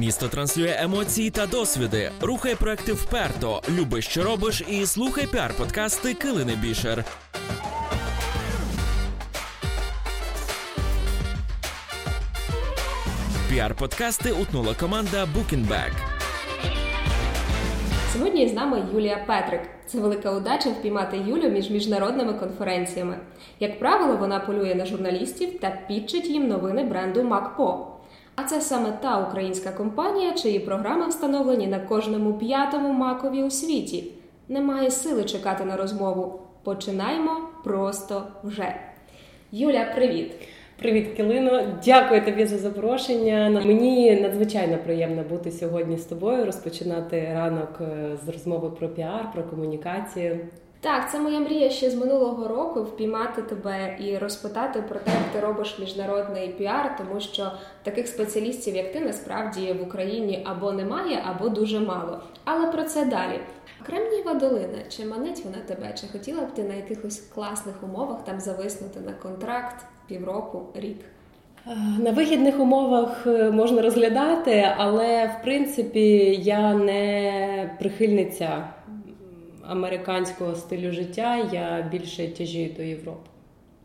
Місто транслює емоції та досвіди. Рухай проекти вперто. Люби, що робиш, і слухай піар-подкасти Килини Бішер. Піар-подкасти утнула команда Bookingback. Сьогодні з нами Юлія Петрик. Це велика удача впіймати Юлю між міжнародними конференціями. Як правило, вона полює на журналістів та підчить їм новини бренду МакПо. А це саме та українська компанія, чиї програми встановлені на кожному п'ятому макові у світі. Немає сили чекати на розмову. Починаємо просто вже. Юля, привіт! Привіт, Килино. Дякую тобі за запрошення. Мені надзвичайно приємно бути сьогодні з тобою, розпочинати ранок е, з розмови про піар, про комунікацію. Так, це моя мрія ще з минулого року впіймати тебе і розпитати про те, як ти робиш міжнародний піар, тому що таких спеціалістів, як ти, насправді в Україні або немає, або дуже мало. Але про це далі. Кремнієва долина, чи манить вона тебе? Чи хотіла б ти на якихось класних умовах там зависнути на контракт півроку, рік? Е, на вигідних умовах е, можна розглядати, але в принципі я не прихильниця американського стилю життя, я більше тяжію до Європи.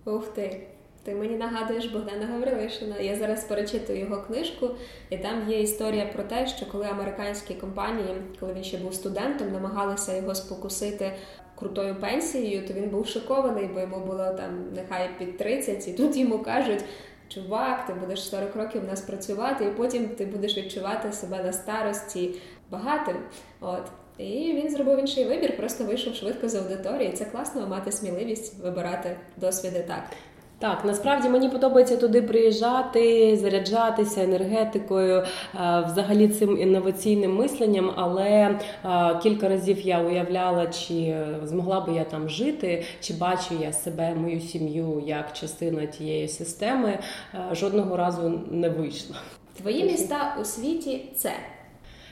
Ух ти! Ти мені нагадуєш Богдана Гаврилишина. Я зараз перечитую його книжку, і там є історія про те, що коли американські компанії, коли він ще був студентом, намагалися його спокусити крутою пенсією, то він був шокований, бо йому було там нехай під 30, і тут йому кажуть. Чувак, ти будеш 40 років в нас працювати, і потім ти будеш відчувати себе на старості багатим. От і він зробив інший вибір, просто вийшов швидко з аудиторії. Це класно мати сміливість вибирати досвіди так. Так, насправді мені подобається туди приїжджати, заряджатися енергетикою, е, взагалі цим інноваційним мисленням. Але е, кілька разів я уявляла, чи змогла би я там жити, чи бачу я себе, мою сім'ю як частина тієї системи. Е, жодного разу не вийшло. Твої міста у світі це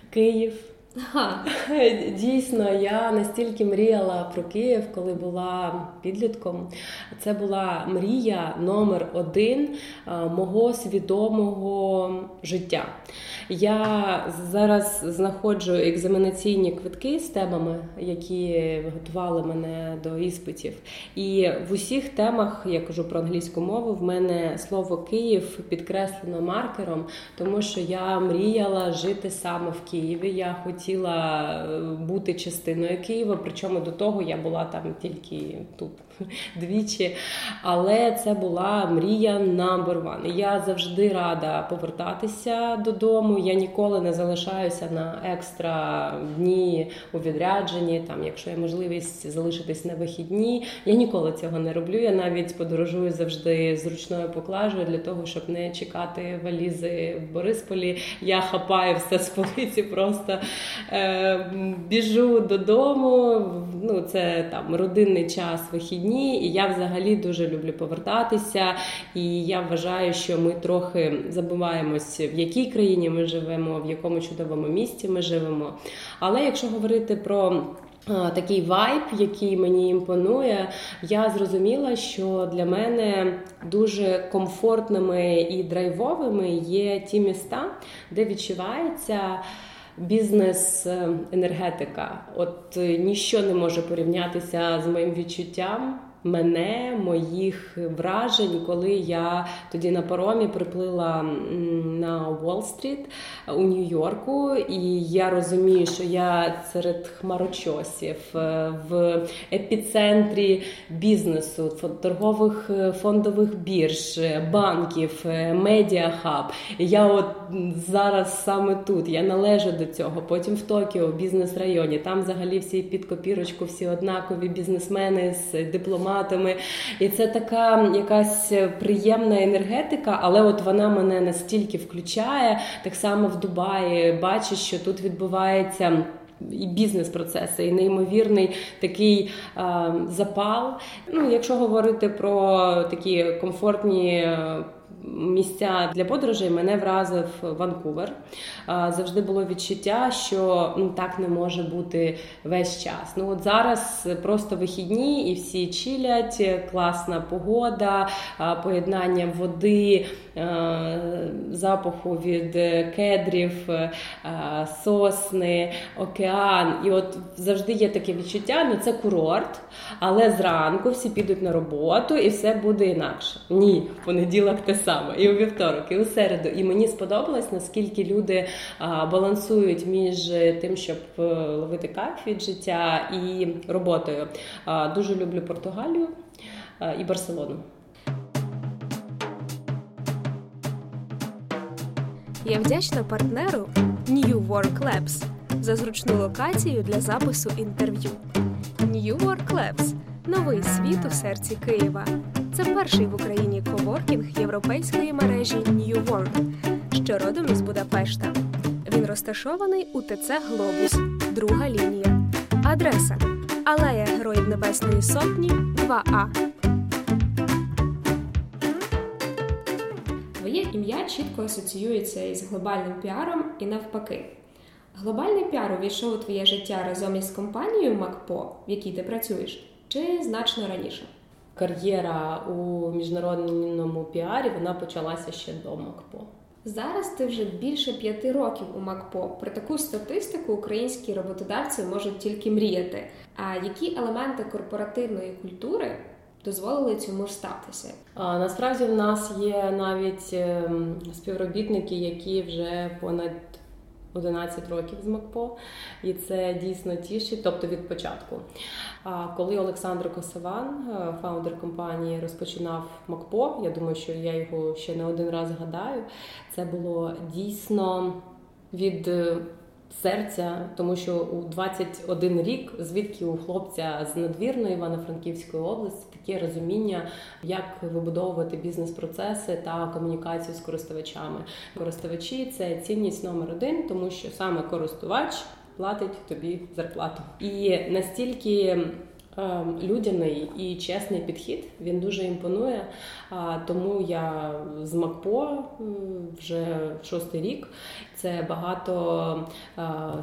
Київ. Ага. Дійсно, я настільки мріяла про Київ, коли була підлітком. Це була мрія номер один мого свідомого життя. Я зараз знаходжу екзаменаційні квитки з темами, які готували мене до іспитів. І в усіх темах, я кажу про англійську мову, в мене слово Київ підкреслено маркером, тому що я мріяла жити саме в Києві. Я хотіла е, бути частиною Києва, причому до того я була там тільки тут двічі. Але це була мрія number one. Я завжди рада повертатися додому. Я ніколи не залишаюся на екстра дні у відрядженні. Там, якщо є можливість залишитись на вихідні, я ніколи цього не роблю. Я навіть подорожую завжди з ручною поклажею для того, щоб не чекати валізи в Борисполі. Я хапаю все з полиці, просто е, біжу додому. Ну, це там родинний час вихідні, і я взагалі дуже люблю повертатися. І я вважаю, що ми трохи забуваємось, в якій країні ми живемо, в якому чудовому місті ми живемо. Але якщо говорити про Такий вайб, який мені імпонує, я зрозуміла, що для мене дуже комфортними і драйвовими є ті міста, де відчувається бізнес-енергетика. От ніщо не може порівнятися з моїм відчуттям мене, моїх вражень, коли я тоді на паромі приплила на Уолл-стріт у Нью-Йорку, і я розумію, що я серед хмарочосів е, в епіцентрі бізнесу, торгових е, фондових бірж, банків, е, медіахаб. Я от зараз саме тут я належу до цього. Потім в Токіо, бізнес-районі. Там взагалі всі під копірочку, всі однакові бізнесмени з дипломатами ароматами. І це така якась приємна енергетика, але от вона мене настільки включає, так само в Дубаї, бачиш, що тут відбувається. І бізнес-процеси, і неймовірний такий а, запал. Ну, Якщо говорити про такі комфортні місця для подорожей мене вразив Ванкувер. Завжди було відчуття, що ну так не може бути весь час. Ну от зараз просто вихідні і всі чилять, класна погода, поєднання води, запаху від кедрів, сосни, океан. І от завжди є таке відчуття, ну це курорт, але зранку всі підуть на роботу і все буде інакше. Ні, в понеділок те саме, і у вівторок, і у середу. І мені сподобалось, наскільки люди балансують між тим, щоб е, ловити кайф від життя і роботою. Дуже люблю Португалію і Барселону. Я вдячна партнеру New Work Labs за зручну локацію для запису інтерв'ю. New Work Labs – новий світ у серці Києва. Це перший в Україні коворкінг європейської мережі New Work, що родом із Будапешта. Він розташований у ТЦ Глобус, друга лінія. Адреса Алея Героїв Небесної Сотні 2А. Твоє ім'я чітко асоціюється із глобальним піаром і навпаки. Глобальний піар увійшов у твоє життя разом із компанією MacPaw, в якій ти працюєш, чи значно раніше? Кар'єра у міжнародному піарі вона почалася ще до MacPaw. Зараз ти вже більше п'яти років у MacPaw. Про таку статистику українські роботодавці можуть тільки мріяти. А які елементи корпоративної культури дозволили цьому статися? А насправді в нас є навіть ем, співробітники, які вже понад 11 років з МакПо, і це дійсно тішить, тобто від початку. А коли Олександр Косован, е, фаундер компанії, розпочинав МакПо, я думаю, що я його ще не один раз згадаю, це було дійсно від е, серця, тому що у 21 рік, звідки у хлопця з надвірної Івано-Франківської області таке розуміння, як вибудовувати бізнес-процеси та комунікацію з користувачами. Користувачі це цінність номер один, тому що саме користувач платить тобі зарплату, і настільки. Ем, людяний і чесний підхід він дуже імпонує. Тому я з МакПо вже шостий рік. Це багато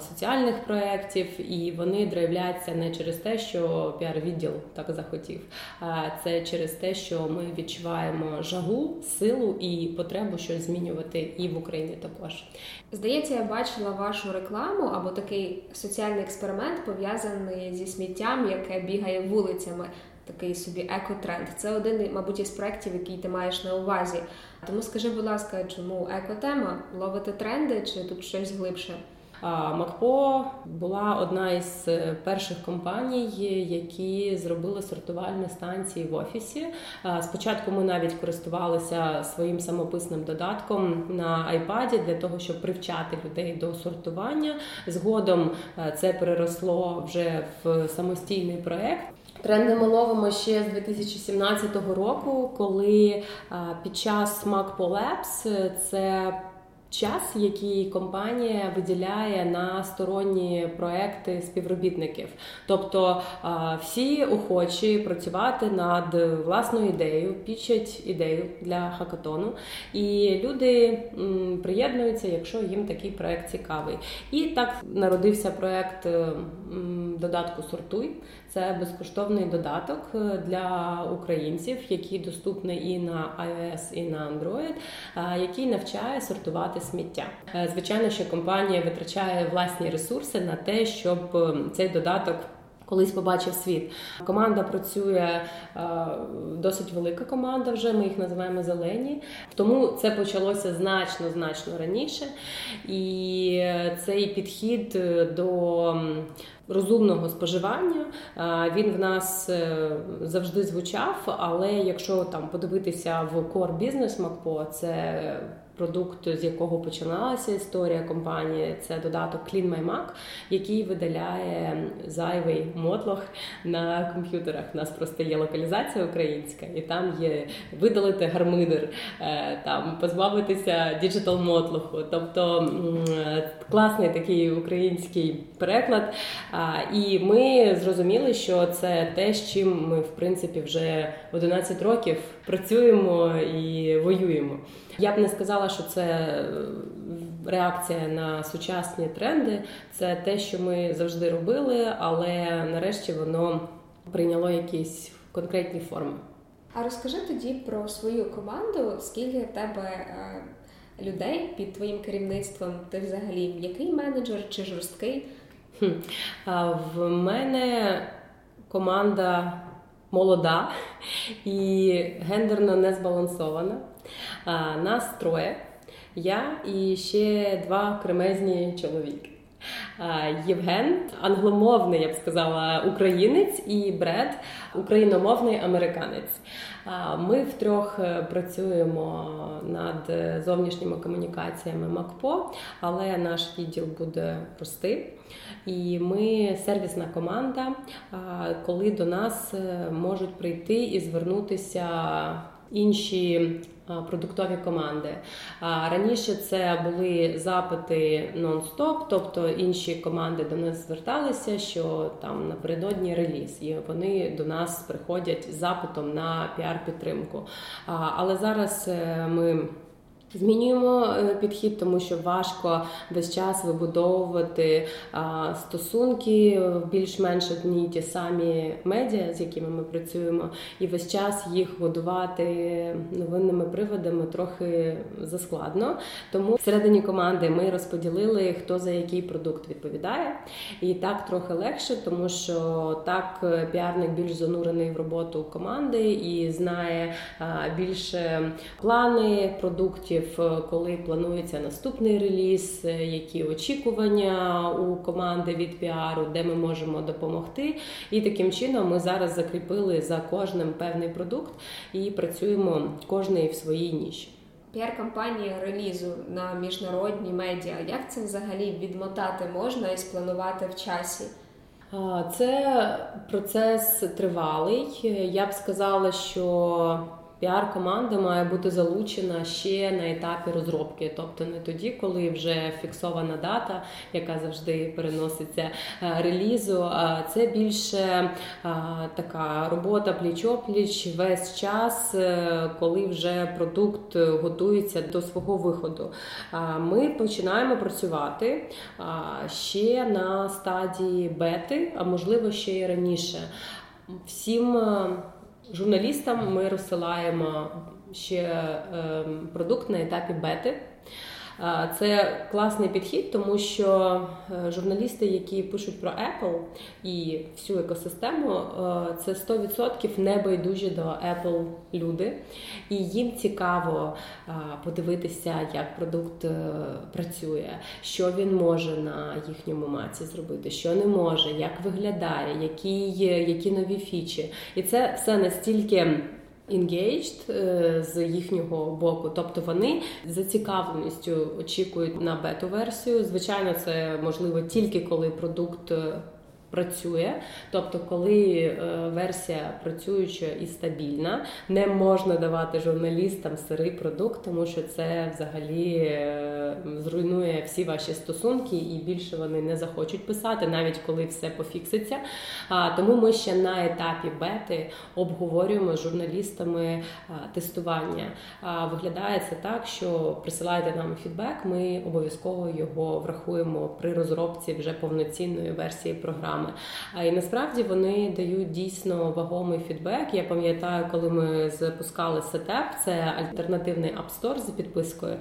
соціальних проєктів, і вони драйвляться не через те, що піар-відділ так захотів, а це через те, що ми відчуваємо жагу, силу і потребу щось змінювати і в Україні також. Здається, я бачила вашу рекламу або такий соціальний експеримент пов'язаний зі сміттям, яке бігає вулицями такий собі екотренд. Це один, мабуть, із проєктів, який ти маєш на увазі. Тому скажи, будь ласка, чому екотема? Ловити тренди чи тут щось глибше? Макпо була одна із е, перших компаній, які зробили сортувальні станції в офісі. Спочатку ми навіть користувалися своїм самописним додатком на айпаді для того, щоб привчати людей до сортування. Згодом е, це переросло вже в самостійний проект. Тренди ми ловимо ще з 2017 року, коли під час Mac Labs це час, який компанія виділяє на сторонні проекти співробітників. Тобто всі охочі працювати над власною ідеєю, пічать ідею для хакатону, і люди приєднуються, якщо їм такий проект цікавий. І так народився проект додатку Сортуй. Це безкоштовний додаток е, для українців, який доступний і на iOS, і на Android, який навчає сортувати сміття. Е, звичайно, що компанія витрачає власні ресурси на те, щоб ем, цей додаток. Колись побачив світ. Команда працює е, досить велика команда. Вже ми їх називаємо зелені. Тому це почалося значно значно раніше. І цей підхід до розумного споживання. Він в нас е, завжди звучав, але якщо там подивитися в core бізнес Макпо, це продукт, з якого починалася історія компанії, це додаток Clean My Mac, який видаляє зайвий мотлох на комп'ютерах. У нас просто є локалізація українська, і там є видалити гармидер, е, там позбавитися digital мотлоху. Тобто класний такий український переклад. І ми зрозуміли, що це те, з чим ми в принципі вже 11 років працюємо і воюємо. Я б не сказала, що це е, реакція на сучасні тренди. Це те, що ми завжди робили, але нарешті воно прийняло якісь конкретні форми. А розкажи тоді про свою команду, скільки в тебе е, людей під твоїм керівництвом? Ти взагалі який менеджер чи жорсткий? Хм. В мене команда молода і гендерно не збалансована. Нас троє. Я і ще два кремезні чоловіки. Євген англомовний, я б сказала, українець і Бред україномовний американець. Ми втрьох е, працюємо над зовнішніми комунікаціями МакПо, але наш відділ буде рости. І ми сервісна команда, коли до нас е, можуть прийти і звернутися інші продуктові команди. Раніше це були запити нон-стоп, тобто інші команди до нас зверталися, що там напередодні реліз, і вони до нас приходять з запитом на піар-підтримку. Але зараз е, ми. Змінюємо е, підхід, тому що важко весь час вибудовувати стосунки в більш-менш одні ті самі медіа, з якими ми працюємо, і весь час їх годувати новинними приводами трохи заскладно. Тому всередині команди ми розподілили, хто за який продукт відповідає, і так трохи легше, тому що так е, піарник більш занурений в роботу команди і знає більше плани продуктів років, е, коли планується наступний реліз, е, які очікування у команди від піару, де ми можемо допомогти. І таким чином ми зараз закріпили за кожним певний продукт і працюємо кожний в своїй ніші. Піар-кампанія релізу на міжнародні медіа. Як це взагалі відмотати можна і спланувати в часі? Це процес тривалий. Я б сказала, що Піар-команда має бути залучена ще на етапі розробки, тобто не тоді, коли вже фіксована дата, яка завжди переноситься е, релізу. А це більше е, така робота пліч-опліч весь час, е, коли вже продукт готується до свого виходу. Ми починаємо працювати ще на стадії бети, а можливо ще й раніше. Всім Журналістам ми розсилаємо ще ем, продукт на етапі бети. Це класний підхід, тому що е, журналісти, які пишуть про Apple і всю екосистему, е, це 100% не байдужі до Apple люди, і їм цікаво подивитися, як продукт е, працює, що він може на їхньому маці зробити, що не може, як виглядає, які, які нові фічі, і це все настільки engaged е, з їхнього боку, тобто вони з зацікавленістю очікують на бету-версію. Звичайно, це можливо тільки коли продукт е, працює. Тобто, коли е, версія працююча і стабільна, не можна давати журналістам сирий продукт, тому що це взагалі е, зруйнує всі ваші стосунки, і більше вони не захочуть писати, навіть коли все пофікситься. Тому ми ще на етапі бети обговорюємо з журналістами тестування. Виглядає це так, що присилайте нам фідбек, ми обов'язково його врахуємо при розробці вже повноцінної версії програми програми. А і насправді вони дають дійсно вагомий фідбек. Я пам'ятаю, коли ми запускали сетеп, це альтернативний Store за підпискою.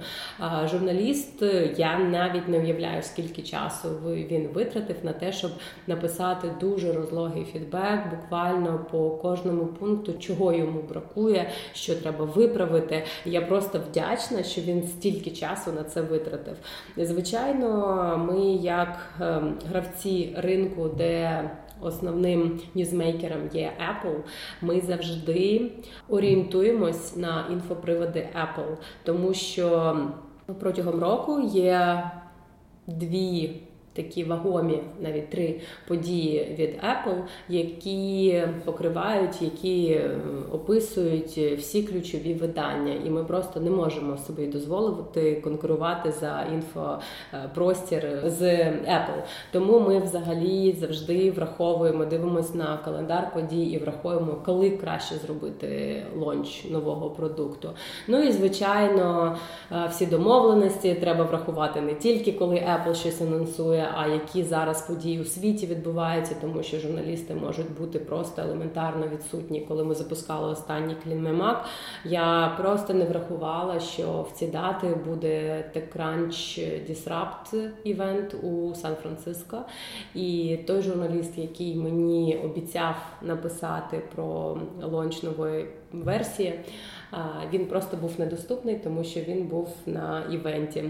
Журналіст, я навіть не уявляю, скільки часу він витратив на те, щоб написати дуже розлогий фідбек, буквально по кожному пункту, чого йому бракує, що треба виправити. Я просто вдячна, що він стільки часу на це витратив. Звичайно, ми, як ем, гравці ринку, де основним ньюзмейкером є Apple, ми завжди орієнтуємось на інфоприводи Apple, тому що Протягом року є дві такі вагомі, навіть три події від Apple, які покривають, які е, описують всі ключові видання, і ми просто не можемо собі дозволити конкурувати за інфопростір з Apple. Тому ми взагалі завжди враховуємо, дивимося на календар подій і враховуємо, коли краще зробити лонч нового продукту. Ну і звичайно, е, всі домовленості треба врахувати не тільки коли Apple щось анонсує а які зараз події у світі відбуваються, тому що журналісти можуть бути просто елементарно відсутні. Коли ми запускали останній клінмемак, я просто не врахувала, що в ці дати буде TechCrunch Disrupt івент у Сан-Франциско. І той журналіст, який мені обіцяв написати про лонч нової версії, він просто був недоступний, тому що він був на івенті.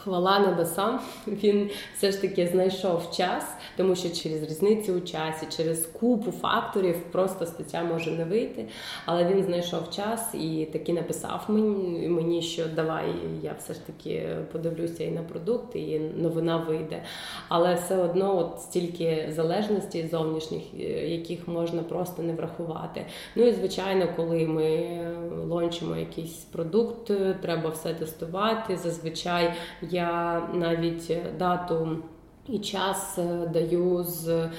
Хвала небесам, він все ж таки знайшов час, тому що через різницю у часі, через купу факторів просто стаття може не вийти. Але він знайшов час і таки написав мені, що давай я все ж таки подивлюся і на продукт, і новина вийде. Але все одно от стільки залежностей зовнішніх, е, яких можна просто не врахувати. Ну і звичайно, коли ми лончимо якийсь продукт, треба все тестувати. Зазвичай я навіть дату і час е, даю з е,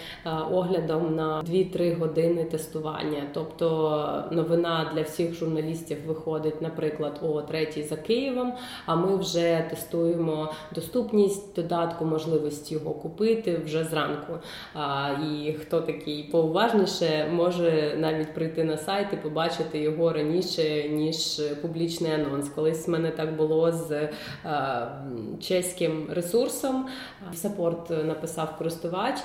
оглядом на 2-3 години тестування. Тобто новина для всіх журналістів виходить, наприклад, о третій за Києвом. А ми вже тестуємо доступність додатку, можливість його купити вже зранку. І хто такий поуважніше, може навіть прийти на сайт і побачити його раніше ніж публічний анонс. Колись в мене так було з чеським ресурсом. Support от написав користувач,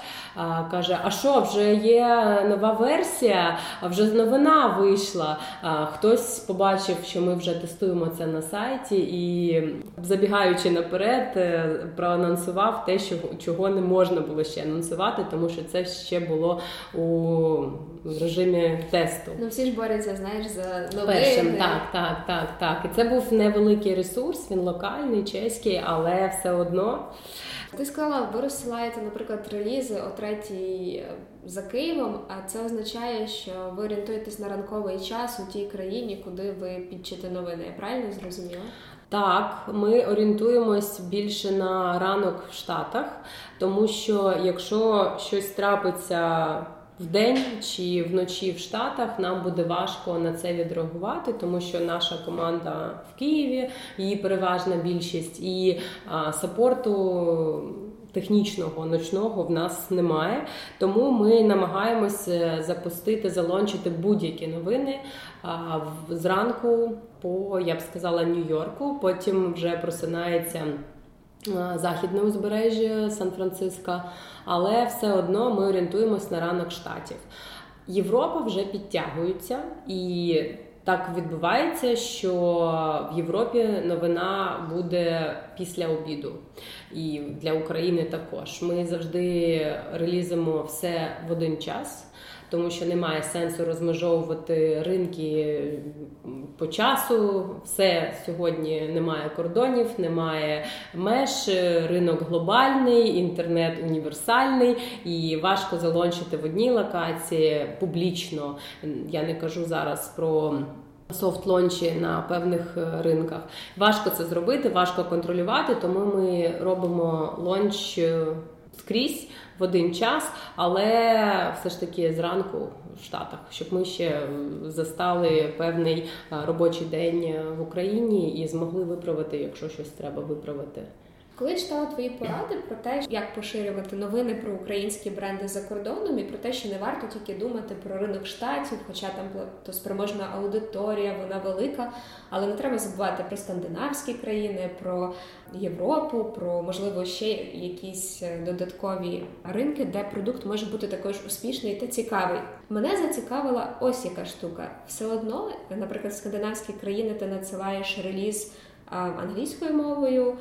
каже: А що, вже є нова версія, а вже новина вийшла. Хтось побачив, що ми вже тестуємо це на сайті, і забігаючи наперед, е, проанонсував те, що чого не можна було ще анонсувати, тому що це ще було у режимі тесту. Ну всі ж борються, знаєш, за новини. Першим, так, так, так, так. І це був невеликий ресурс, він локальний, чеський, але все одно. Ти сказала, ви розсилаєте, наприклад, релізи о третій е, за Києвом, а це означає, що ви орієнтуєтесь на ранковий час у тій країні, куди ви підчите новини. Я правильно зрозуміла? Так, ми орієнтуємось більше на ранок в Штатах, тому що якщо щось трапиться в день чи вночі в Штатах нам буде важко на це відреагувати, тому що наша команда в Києві, її переважна більшість, і а, сапорту. Технічного ночного в нас немає, тому ми намагаємося запустити, залончити будь-які новини зранку по я б сказала Нью-Йорку. Потім вже просинається західне узбережжя Сан-Франциска, але все одно ми орієнтуємось на ранок штатів. Європа вже підтягується і. Так відбувається, що в Європі новина буде після обіду, і для України також. Ми завжди релізимо все в один час тому що немає сенсу розмежовувати ринки по часу. Все сьогодні немає кордонів, немає меж, ринок глобальний, інтернет універсальний і важко залончити в одній локації публічно. Я не кажу зараз про. Софт-лончі на певних ринках важко це зробити, важко контролювати, тому ми робимо лонч скрізь в один час, але все ж таки зранку в Штатах, щоб ми ще застали певний робочий день в Україні і змогли виправити, якщо щось треба виправити. Коли читала твої поради про те, як поширювати новини про українські бренди за кордоном, і про те, що не варто тільки думати про ринок штатів, хоча там спроможна аудиторія, вона велика, але не треба забувати про скандинавські країни, про Європу, про можливо ще якісь е, додаткові ринки, де продукт може бути також успішний та цікавий. Мене зацікавила ось яка штука. Все одно, наприклад, скандинавські країни ти надсилаєш реліз англійською мовою,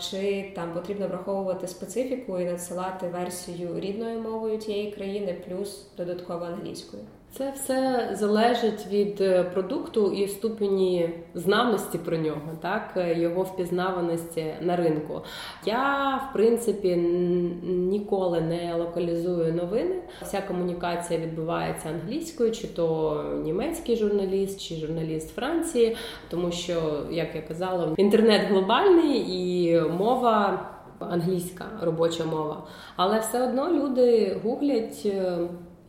чи там потрібно враховувати специфіку і надсилати версію рідною мовою тієї країни, плюс додатково англійською? Це все залежить від е, продукту і ступені знаності про нього, так е, його впізнаваності на ринку. Я в принципі ніколи не локалізую новини. Вся комунікація відбувається англійською, чи то німецький журналіст, чи журналіст Франції, тому що, як я казала, інтернет глобальний і мова. Англійська робоча мова, але все одно люди гуглять е,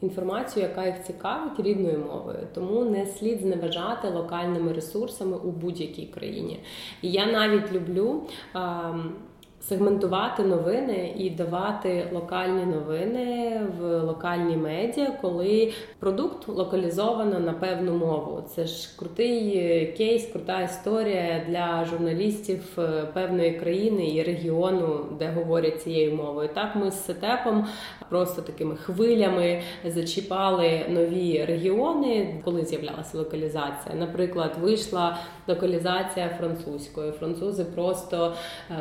інформацію, яка їх цікавить рідною мовою. Тому не слід зневажати локальними ресурсами у будь-якій країні. І я навіть люблю. Сегментувати новини і давати локальні новини в локальні медіа, коли продукт локалізовано на певну мову. Це ж крутий кейс, крута історія для журналістів е, певної країни і регіону, де говорять цією мовою. Так ми з сетепом просто такими хвилями зачіпали нові регіони, коли з'являлася локалізація. Наприклад, вийшла локалізація французькою. Французи просто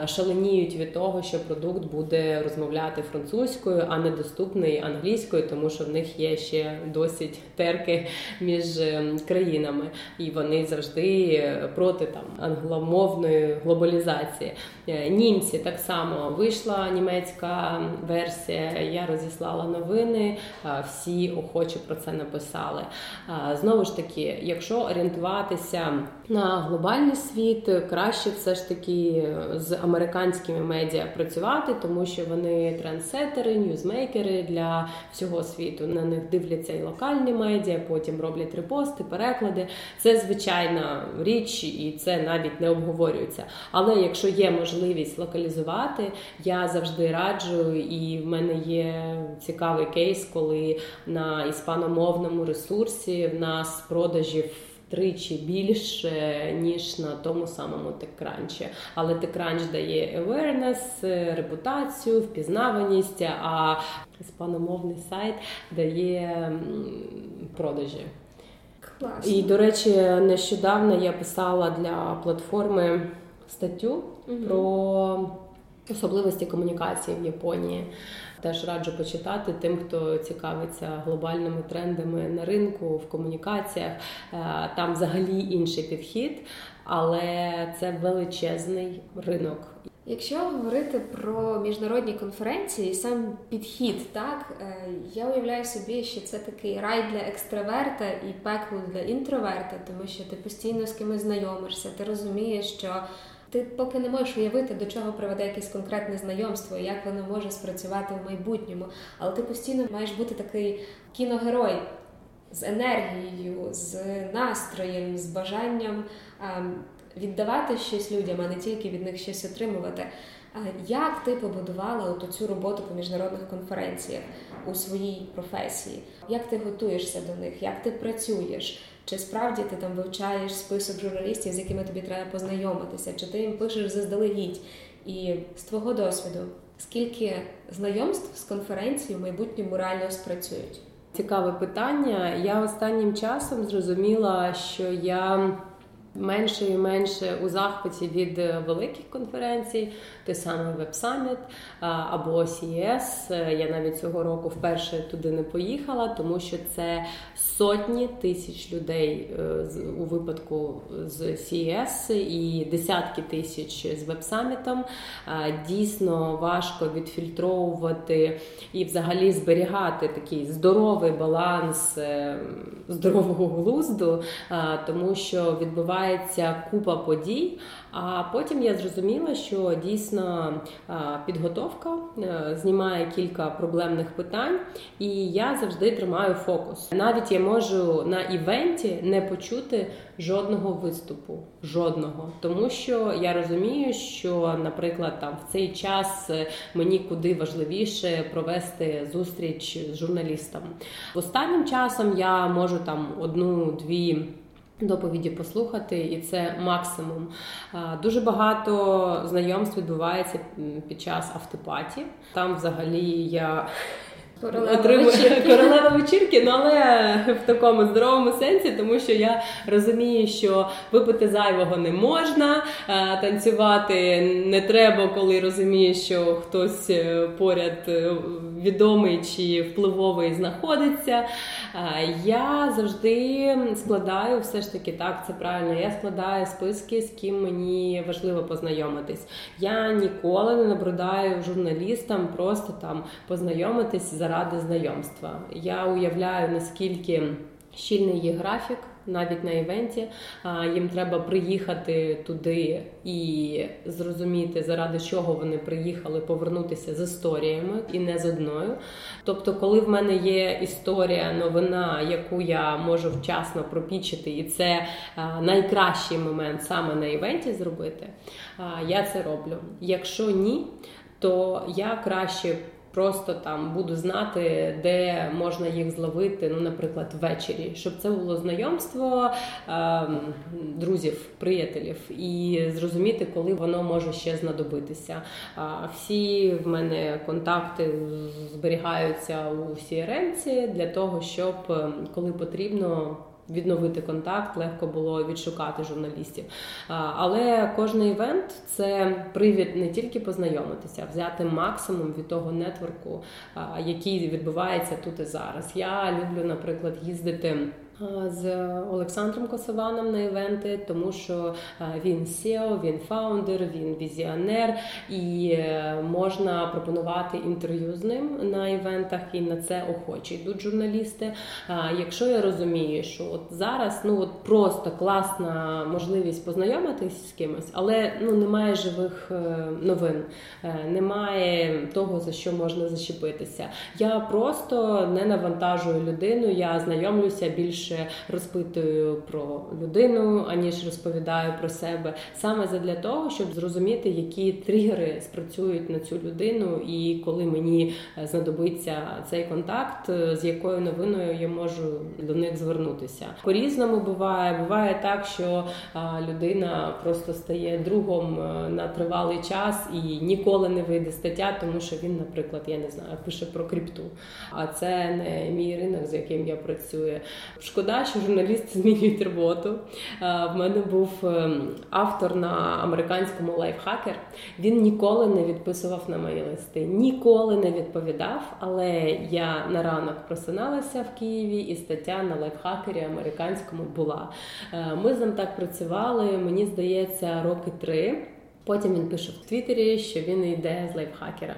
е, шаленіють від того, що продукт буде розмовляти французькою, а не доступний англійською, тому що в них є ще досить терки між е, країнами, і вони завжди проти там англомовної глобалізації. Е, німці так само вийшла німецька версія. Я розіслала новини, всі охоче про це написали. Знову ж таки, якщо орієнтуватися на глобальний світ, краще все ж таки з американськими медіа працювати, тому що вони трендсеттери, ньюзмейкери для всього світу. На них дивляться і локальні медіа, потім роблять репости, переклади. Це звичайна річ, і це навіть не обговорюється. Але якщо є можливість локалізувати, я завжди раджу, і в мене є цікавий кейс, коли на іспаномовному ресурсі в нас продажів. Тричі більше, ніж на тому самому TechCrunch. Але TechCrunch дає awareness, репутацію, впізнаваність, а іспаномовний сайт дає продажі. Класно. І, до речі, нещодавно я писала для платформи статтю угу. про особливості комунікації в Японії. Теж раджу почитати тим, хто цікавиться глобальними трендами на ринку, в комунікаціях. Е, там взагалі інший підхід, але це величезний ринок. Якщо говорити про міжнародні конференції, сам підхід, так е, я уявляю собі, що це такий рай для екстраверта і пекло для інтроверта, тому що ти постійно з кимось знайомишся, ти розумієш, що ти поки не можеш уявити, до чого приведе якесь конкретне знайомство, як воно може спрацювати в майбутньому. Але ти постійно маєш бути такий кіногерой з енергією, з настроєм, з бажанням ем, віддавати щось людям, а не тільки від них щось отримувати. Як ти побудувала оту цю роботу по міжнародних конференціях у своїй професії? Як ти готуєшся до них? Як ти працюєш? Чи справді ти там вивчаєш список журналістів, з якими тобі треба познайомитися, чи ти їм пишеш заздалегідь? І з твого досвіду, скільки знайомств з конференцією в майбутньому реально спрацюють? Цікаве питання. Я останнім часом зрозуміла, що я менше і менше у захваті від великих конференцій, той самий Summit або CES. Я навіть цього року вперше туди не поїхала, тому що це сотні тисяч людей е, у випадку з CES і десятки тисяч з веб-самітом. Дійсно важко відфільтровувати і взагалі зберігати такий здоровий баланс е, здорового глузду, тому що відбувається купа подій. А потім я зрозуміла, що дійсно підготовка е, знімає кілька проблемних питань, і я завжди тримаю фокус. Навіть я можу на івенті не почути жодного виступу, жодного, тому що я розумію, що, наприклад, там в цей час е, мені куди важливіше провести зустріч з журналістом. Останнім часом я можу там одну-дві. Доповіді послухати, і це максимум. Дуже багато знайомств відбувається під час автопаті. Там, взагалі, я Королева королева вечірки, ну але в такому здоровому сенсі, тому що я розумію, що випити зайвого не можна, танцювати не треба, коли розумієш, що хтось е, поряд е, відомий чи впливовий знаходиться. Я завжди складаю все ж таки так, це правильно. Я складаю списки, з ким мені важливо познайомитись. Я ніколи не набридаю журналістам просто там познайомитись заради знайомства. Я уявляю наскільки щільний є графік навіть на івенті. Їм треба приїхати туди і зрозуміти, заради чого вони приїхали, повернутися з історіями і не з одною. Тобто, коли в мене є історія, новина, яку я можу вчасно пропічити, і це найкращий момент саме на івенті зробити, я це роблю. Якщо ні, то я краще просто там буду знати, де можна їх зловити, ну, наприклад, ввечері, щоб це було знайомство е, друзів, приятелів, і зрозуміти, коли воно може ще знадобитися. Всі в мене контакти зберігаються у CRM для того, щоб ем, коли потрібно відновити контакт, легко було відшукати журналістів. Але кожен івент це привід не тільки познайомитися, а взяти максимум від того нетворку, який відбувається тут і зараз. Я люблю, наприклад, їздити з Олександром Косованом на івенти, тому що він SEO, він фаундер, він візіонер, і е, можна пропонувати інтерв'ю з ним на івентах, і на це охочі йдуть журналісти. Якщо я розумію, що от зараз ну от просто класна можливість познайомитись з кимось, але ну немає живих е, новин, е, немає того за що можна зачепитися. Я просто не навантажую людину, я знайомлюся більш більше розпитую про людину, аніж розповідаю про себе, саме задля того, щоб зрозуміти, які тригери спрацюють на цю людину, і коли мені е, знадобиться цей контакт, е, з якою новиною я можу до них звернутися. По різному буває. Буває так, що людина просто стає другом е, на тривалий час і ніколи не вийде стаття, тому що він, наприклад, я не знаю, пише про крипту. А це не мій ринок, з яким я працюю. Шкода, що журналісти змінюють роботу. Е, в мене був ем, автор на американському лайфхакер. Він ніколи не відписував на мої листи, ніколи не відповідав. Але я на ранок просиналася в Києві, і стаття на лайфхакері американському була. Е, ми з ним так працювали, мені здається, роки три. Потім він пише в Твіттері, що він йде з лайфхакера.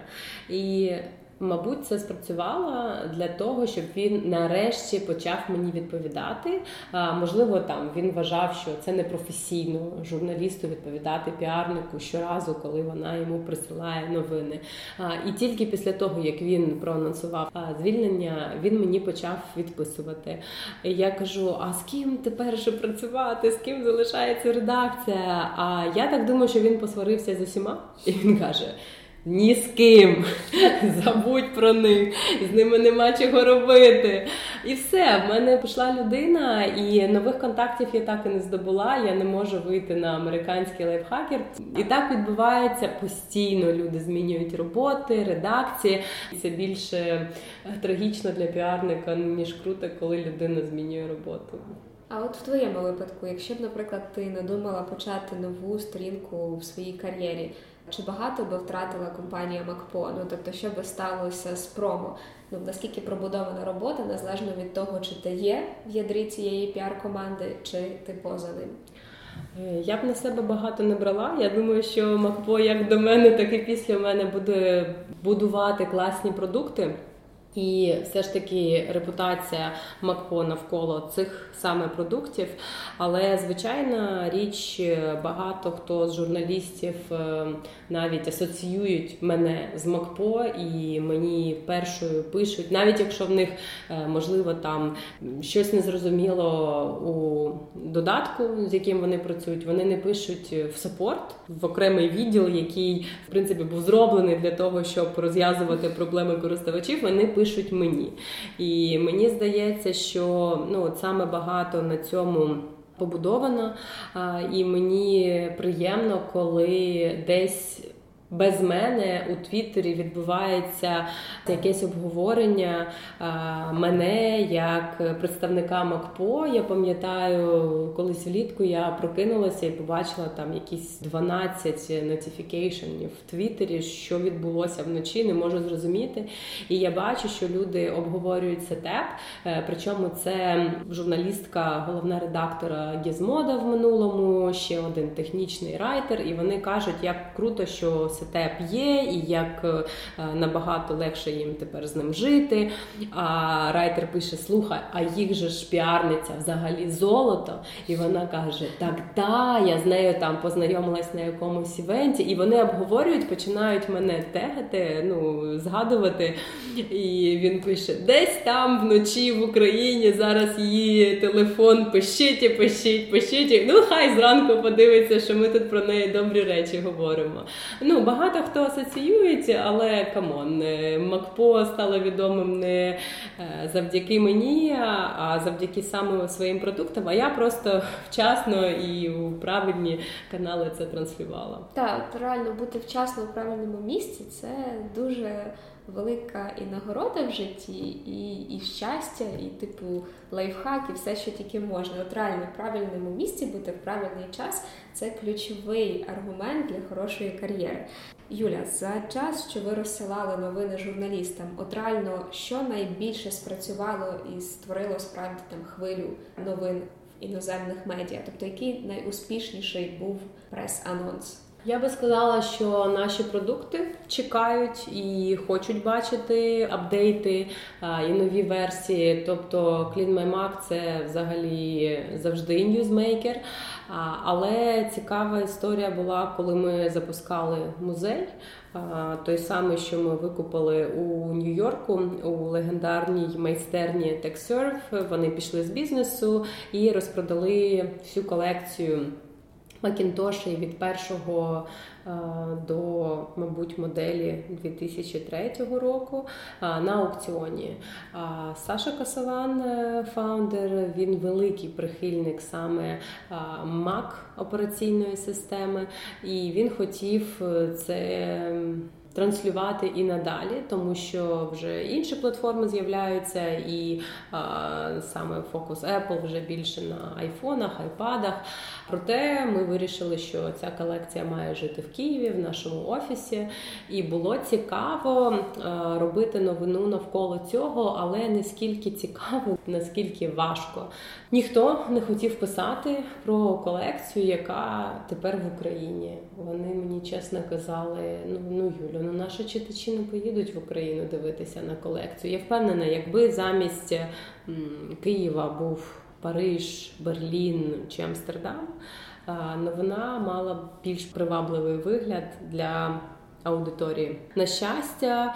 І Мабуть, це спрацювало для того, щоб він нарешті почав мені відповідати. А, можливо, там він вважав, що це не професійно журналісту відповідати піарнику щоразу, коли вона йому присилає новини. А, і тільки після того, як він проанонсував звільнення, він мені почав відписувати. І я кажу: а з ким тепер ще працювати? З ким залишається редакція? А я так думаю, що він посварився з усіма, і він каже. Ні з ким. Забудь про них, з ними нема чого робити. І все, в мене пішла людина, і нових контактів я так і не здобула. Я не можу вийти на американський лайфхакер. І так відбувається постійно. Люди змінюють роботи, редакції. Це більше трагічно для піарника, ніж круто, коли людина змінює роботу. А от в твоєму випадку, якщо б, наприклад, ти надумала почати нову сторінку в своїй кар'єрі. Чи багато би втратила компанія МакПо? Ну тобто, що би сталося з промо? Ну наскільки пробудована робота, незалежно від того, чи ти є в ядрі цієї піар-команди, чи ти поза ним? Е, я б на себе багато не брала. Я думаю, що МакПо як до мене, так і після мене буде будувати класні продукти. І все ж таки репутація МакПо навколо цих саме продуктів. Але звичайна річ, багато хто з журналістів е, навіть асоціюють мене з МакПо і мені першою пишуть, навіть якщо в них е, можливо там щось незрозуміло у додатку, з яким вони працюють, вони не пишуть в саппорт, в окремий відділ, який в принципі був зроблений для того, щоб розв'язувати проблеми користувачів. Вони пишуть мені. І мені здається, що ну от саме багато на цьому. Побудовано, і мені приємно, коли десь без мене у Твіттері відбувається якесь обговорення мене як представника МакПо. Я пам'ятаю, колись влітку я прокинулася і побачила там якісь 12 нотифікейшенів в Твіттері, що відбулося вночі, не можу зрозуміти. І я бачу, що люди обговорюють сетеп. Е, причому це журналістка, головна редактора Гізмода в минулому, ще один технічний райтер, і вони кажуть, як круто, що сетеп є, і як е, набагато легше їм тепер з ним жити. А райтер пише: Слухай, а їх же ж піарниця взагалі золото. І вона каже: Так, да, я з нею там познайомилась на якомусь івенті, і вони обговорюють, починають мене тегати, ну, згадувати. І він пише: Десь там вночі в Україні зараз її телефон пишіть пишіть, пишіть. Ну, хай зранку подивиться, що ми тут про неї добрі речі говоримо. Ну, Багато хто асоціюється, але come on, е, MacPaw стало відомим не е, завдяки мені, а завдяки саме своїм продуктам. А я просто вчасно і у правильні канали це транслювала. Так, реально бути вчасно у правильному місці це дуже велика і нагорода в житті, і і щастя, і типу лайфхак, і все, що тільки можна. От реально в правильному місці бути в правильний час це ключовий аргумент для хорошої кар'єри. Юля, за час, що ви розсилали новини журналістам, от реально що найбільше спрацювало і створило справді там хвилю новин в іноземних медіа? Тобто, який найуспішніший був прес-анонс? Я би сказала, що наші продукти чекають і хочуть бачити апдейти і нові версії. Тобто Clean My Mac – це взагалі завжди ньюзмейкер. Але цікава історія була, коли ми запускали музей. Той самий, що ми викупили у Нью-Йорку у легендарній майстерні TechServe. Вони пішли з бізнесу і розпродали всю колекцію. Макінтоші від першого е, до, мабуть, моделі 2003 року е, на аукціоні. Саша Касаван, е, фаундер, він великий прихильник саме Mac операційної системи, і він хотів це транслювати і надалі, тому що вже інші платформи з'являються, і а, саме фокус Apple вже більше на айфонах, айпадах. Проте ми вирішили, що ця колекція має жити в Києві, в нашому офісі, і було цікаво а, робити новину навколо цього, але не скільки цікаво, наскільки важко. Ніхто не хотів писати про колекцію, яка тепер в Україні. Вони мені чесно казали: ну ну Юлю, ну наші читачі не поїдуть в Україну дивитися на колекцію. Я впевнена, якби замість Києва був Париж, Берлін чи Амстердам, новина мала б більш привабливий вигляд для аудиторії. На щастя,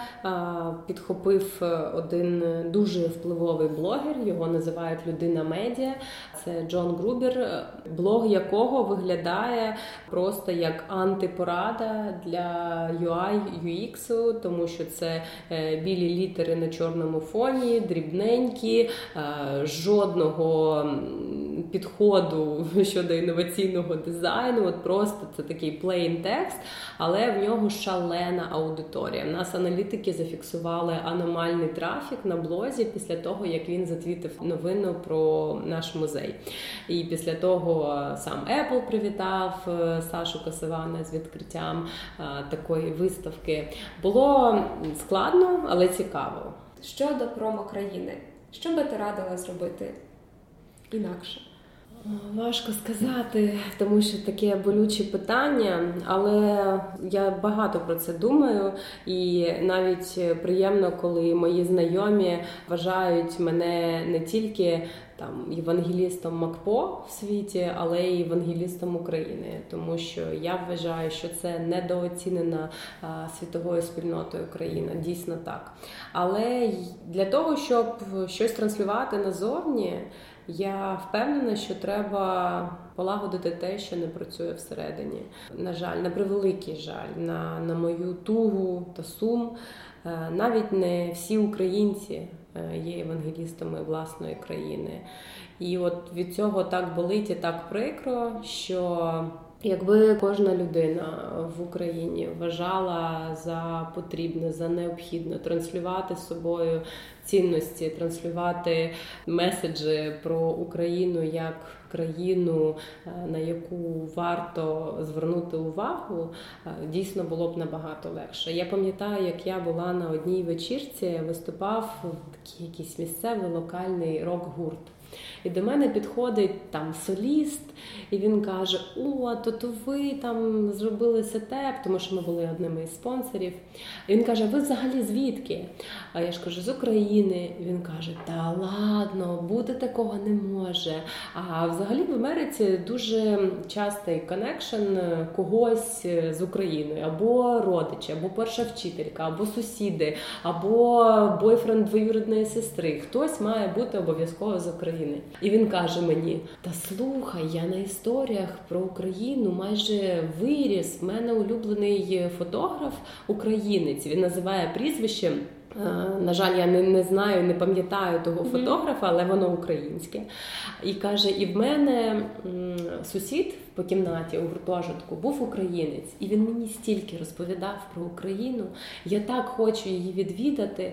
підхопив е, один дуже впливовий блогер, його називають Людина Медіа. Це Джон Грубер, е, блог якого виглядає просто як антипорада для UI, UX, тому що це е, білі літери на чорному фоні, дрібненькі, жодного підходу щодо інноваційного дизайну. От просто це такий plain текст, але в нього шалена аудиторія. У нас аналітики зафіксували аномальний трафік на блозі після того, як він затвітив новину про наш музей. І після того сам Apple привітав е, Сашу Касивана з відкриттям е, такої виставки. Було складно, але цікаво. Щодо промо країни, що би ти радила зробити інакше? Важко сказати, тому що таке болюче питання, але я багато про це думаю, і навіть приємно, коли мої знайомі вважають мене не тільки там євангелістом МакПо в світі, але й євангелістом України, тому що я вважаю, що це недооцінена світовою спільнотою країна, дійсно так. Але для того, щоб щось транслювати назовні. Я впевнена, що треба полагодити те, що не працює всередині. На жаль, на превеликий жаль, на, на мою тугу та сум. Е, навіть не всі українці е, є евангелістами власної країни. І от від цього так болить і так прикро, що Якби кожна людина в Україні вважала за потрібне, за необхідне транслювати собою цінності, транслювати меседжі про Україну як країну, е, на яку варто звернути увагу, е, дійсно було б набагато легше. Я пам'ятаю, як я була на одній вечірці, виступав такий якийсь місцевий локальний рок-гурт. І до мене підходить там соліст, і він каже: О, то то ви там зробили сетеп, тому що ми були одними із спонсорів. І він каже: Ви взагалі звідки? А я ж кажу, з України. І він каже: Та ладно, бути такого не може. А взагалі в Америці дуже частий connection когось з Україною, або родичі, або перша вчителька, або сусіди, або бойфренд двоюрідної сестри. Хтось має бути обов'язково з України. І він каже мені: Та слухай, я на історіях про Україну майже виріс. В мене улюблений фотограф українець. Він називає прізвище. Е, на жаль, я не не знаю, не пам'ятаю того фотографа, але воно українське. І каже: і в мене сусід по кімнаті у гуртожитку був українець, і він мені стільки розповідав про Україну. Я так хочу її відвідати.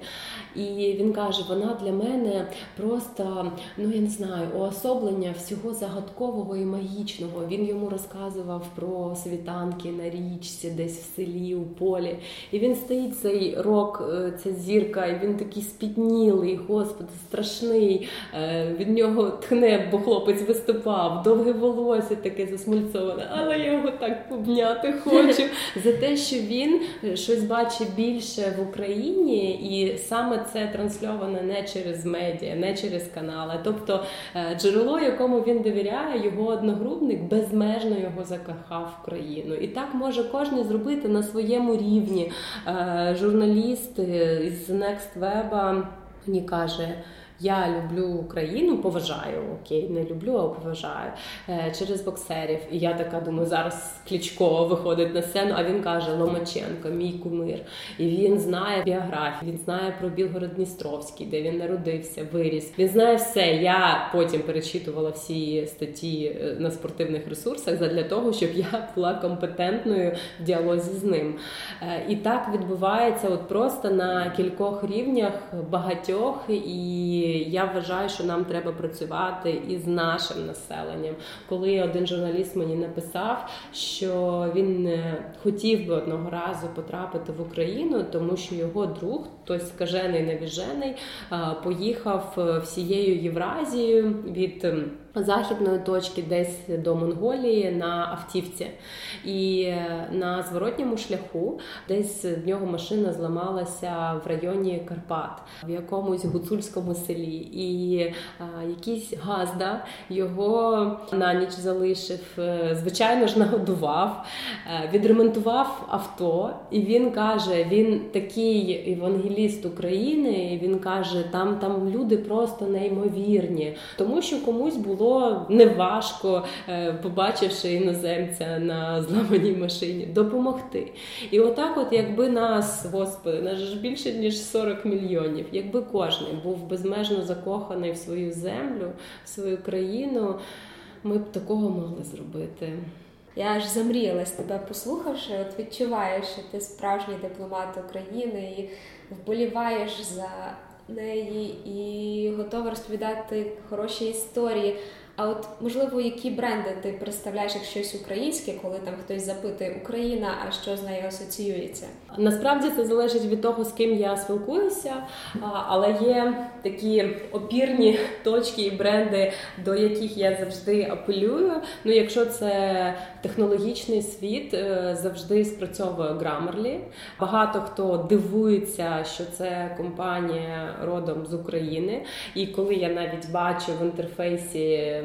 І він каже: вона для мене просто, ну я не знаю, уособлення всього загадкового і магічного. Він йому розказував про світанки на річці, десь в селі, у полі. І він стоїть цей рок, е, ця зірка, і він такий спітнілий, господи, страшний. Е, від нього тхне, бо хлопець виступав, довге волосся таке засмутне засмальцоване, але я його так обняти хочу за те, що він е, щось бачить більше в Україні, і саме це трансльоване не через медіа, не через канали. Тобто е, джерело, якому він довіряє, його одногрупник безмежно його закохав в країну. І так може кожен зробити на своєму рівні. Е, журналіст з Next Web мені каже. Я люблю Україну, поважаю окей, не люблю, а поважаю е, через боксерів. І я така думаю, зараз Клічко виходить на сцену, а він каже Ломаченко, мій кумир. І він знає біографію, він знає про Білгород-Дністровський, де він народився, виріс. Він знає все. Я потім перечитувала всі статті е, на спортивних ресурсах для того, щоб я була компетентною в діалозі з ним. Е, і так відбувається, от просто на кількох рівнях багатьох і я вважаю, що нам треба працювати із нашим населенням. Коли один журналіст мені написав, що він е, хотів би одного разу потрапити в Україну, тому що його друг, той скажений невіжений, поїхав е, всією Євразією від західної точки десь до Монголії на автівці. І е, на зворотньому шляху десь в нього машина зламалася в районі Карпат, в якомусь гуцульському селі. І е, якийсь газда його на ніч залишив, е, звичайно ж, нагодував, відремонтував авто, і він каже: він такий евангеліст України, і він каже, там, там люди просто неймовірні, тому що комусь було неважко, е, побачивши іноземця на зламаній машині, допомогти. І отак, от, якби нас, господи, нас ж більше ніж 40 мільйонів, якби кожен був безмежно закоханий в свою землю, в свою країну, ми б такого могли зробити. Я аж замріялась тебе послухавши, от відчуваєш, що ти справжній дипломат України і вболіваєш за неї і готова розповідати хороші історії. А от можливо, які бренди ти представляєш як щось українське, коли там хтось запитує Україна, а що з нею асоціюється? Насправді це залежить від того, з ким я спілкуюся, але є такі опірні точки і бренди, до яких я завжди апелюю. Ну, якщо це технологічний світ, е, завжди спрацьовує Grammarly. Багато хто дивується, що це компанія родом з України, і коли я навіть бачу в інтерфейсі.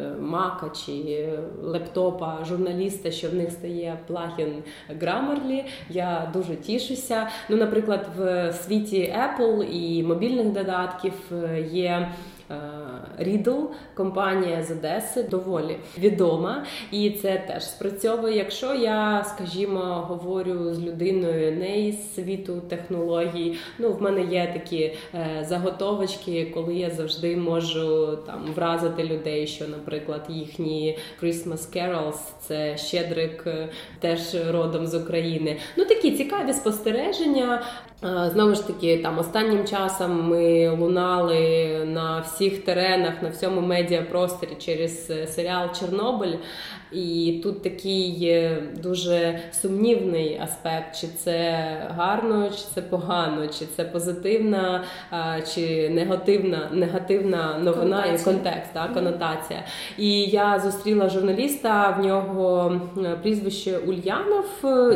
Е, мака чи лептопа журналіста, що в них стає плагін Grammarly, Я дуже тішуся. Ну, наприклад, в світі Apple і мобільних додатків е, є. Е, Рідл, компанія з Одеси, доволі відома, і це теж спрацьовує. Якщо я, скажімо, говорю з людиною не із світу технологій, ну в мене є такі е, заготовочки, коли я завжди можу там вразити людей, що, наприклад, їхні Christmas Carols – це щедрик, е, теж родом з України. Ну такі цікаві спостереження. Знову ж таки, там останнім часом ми лунали на всіх теренах, на всьому медіапросторі через е, серіал Чорнобиль. І тут такий дуже сумнівний аспект, чи це гарно, чи це погано, чи це позитивна, чи негативна негативна новина і контекст, так, конотація. І я зустріла журналіста, в нього прізвище Ульянов.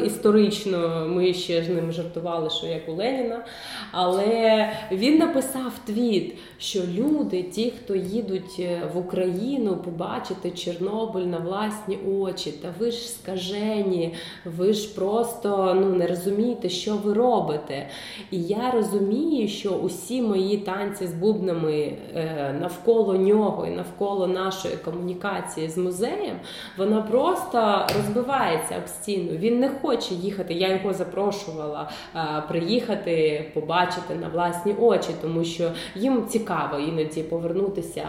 Історично ми ще з ним жартували, що як у Леніна. Але він написав твіт, що люди, ті, хто їдуть е, в Україну, побачити Чорнобиль на власні очі, та ви ж скажені, ви ж просто ну, не розумієте, що ви робите. І я розумію, що усі мої танці з бубнами е, навколо нього і навколо нашої комунікації з музеєм, вона просто розбивається об стіну. Він не хоче їхати. Я його запрошувала е, приїхати, побачити на власні очі, тому що їм цікаво іноді повернутися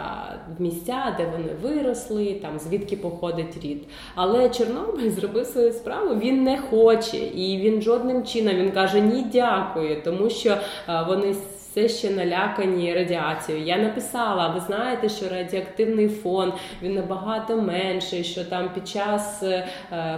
в місця, де вони виросли, там звідки походить рід. Але Чорнобиль зробив свою справу, він не хоче, і він жодним чином він каже ні, дякую, тому що е, вони все ще налякані радіацією. Я написала, ви знаєте, що радіоактивний фон він набагато менший, що там під час е,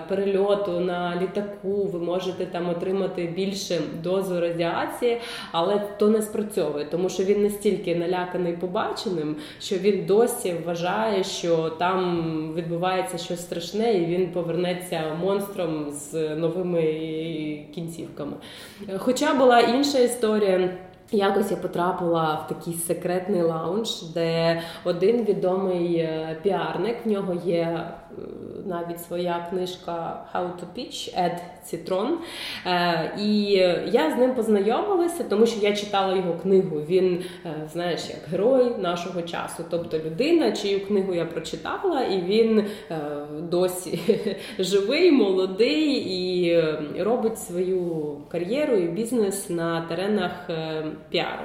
перельоту на літаку ви можете там отримати більше дозу радіації, але то не спрацьовує, тому що він настільки наляканий побаченим, що він досі вважає, що там відбувається щось страшне, і він повернеться монстром з новими кінцівками. Хоча була інша історія. Якось я потрапила в такий секретний лаунж, де один відомий е, піарник в нього є навіть своя книжка How to Pitch Ed Citron. Е, і я з ним познайомилася, тому що я читала його книгу. Він, е, знаєш, як герой нашого часу, тобто людина, чию книгу я прочитала, і він е, досі живий, молодий і робить свою кар'єру і бізнес на теренах піару.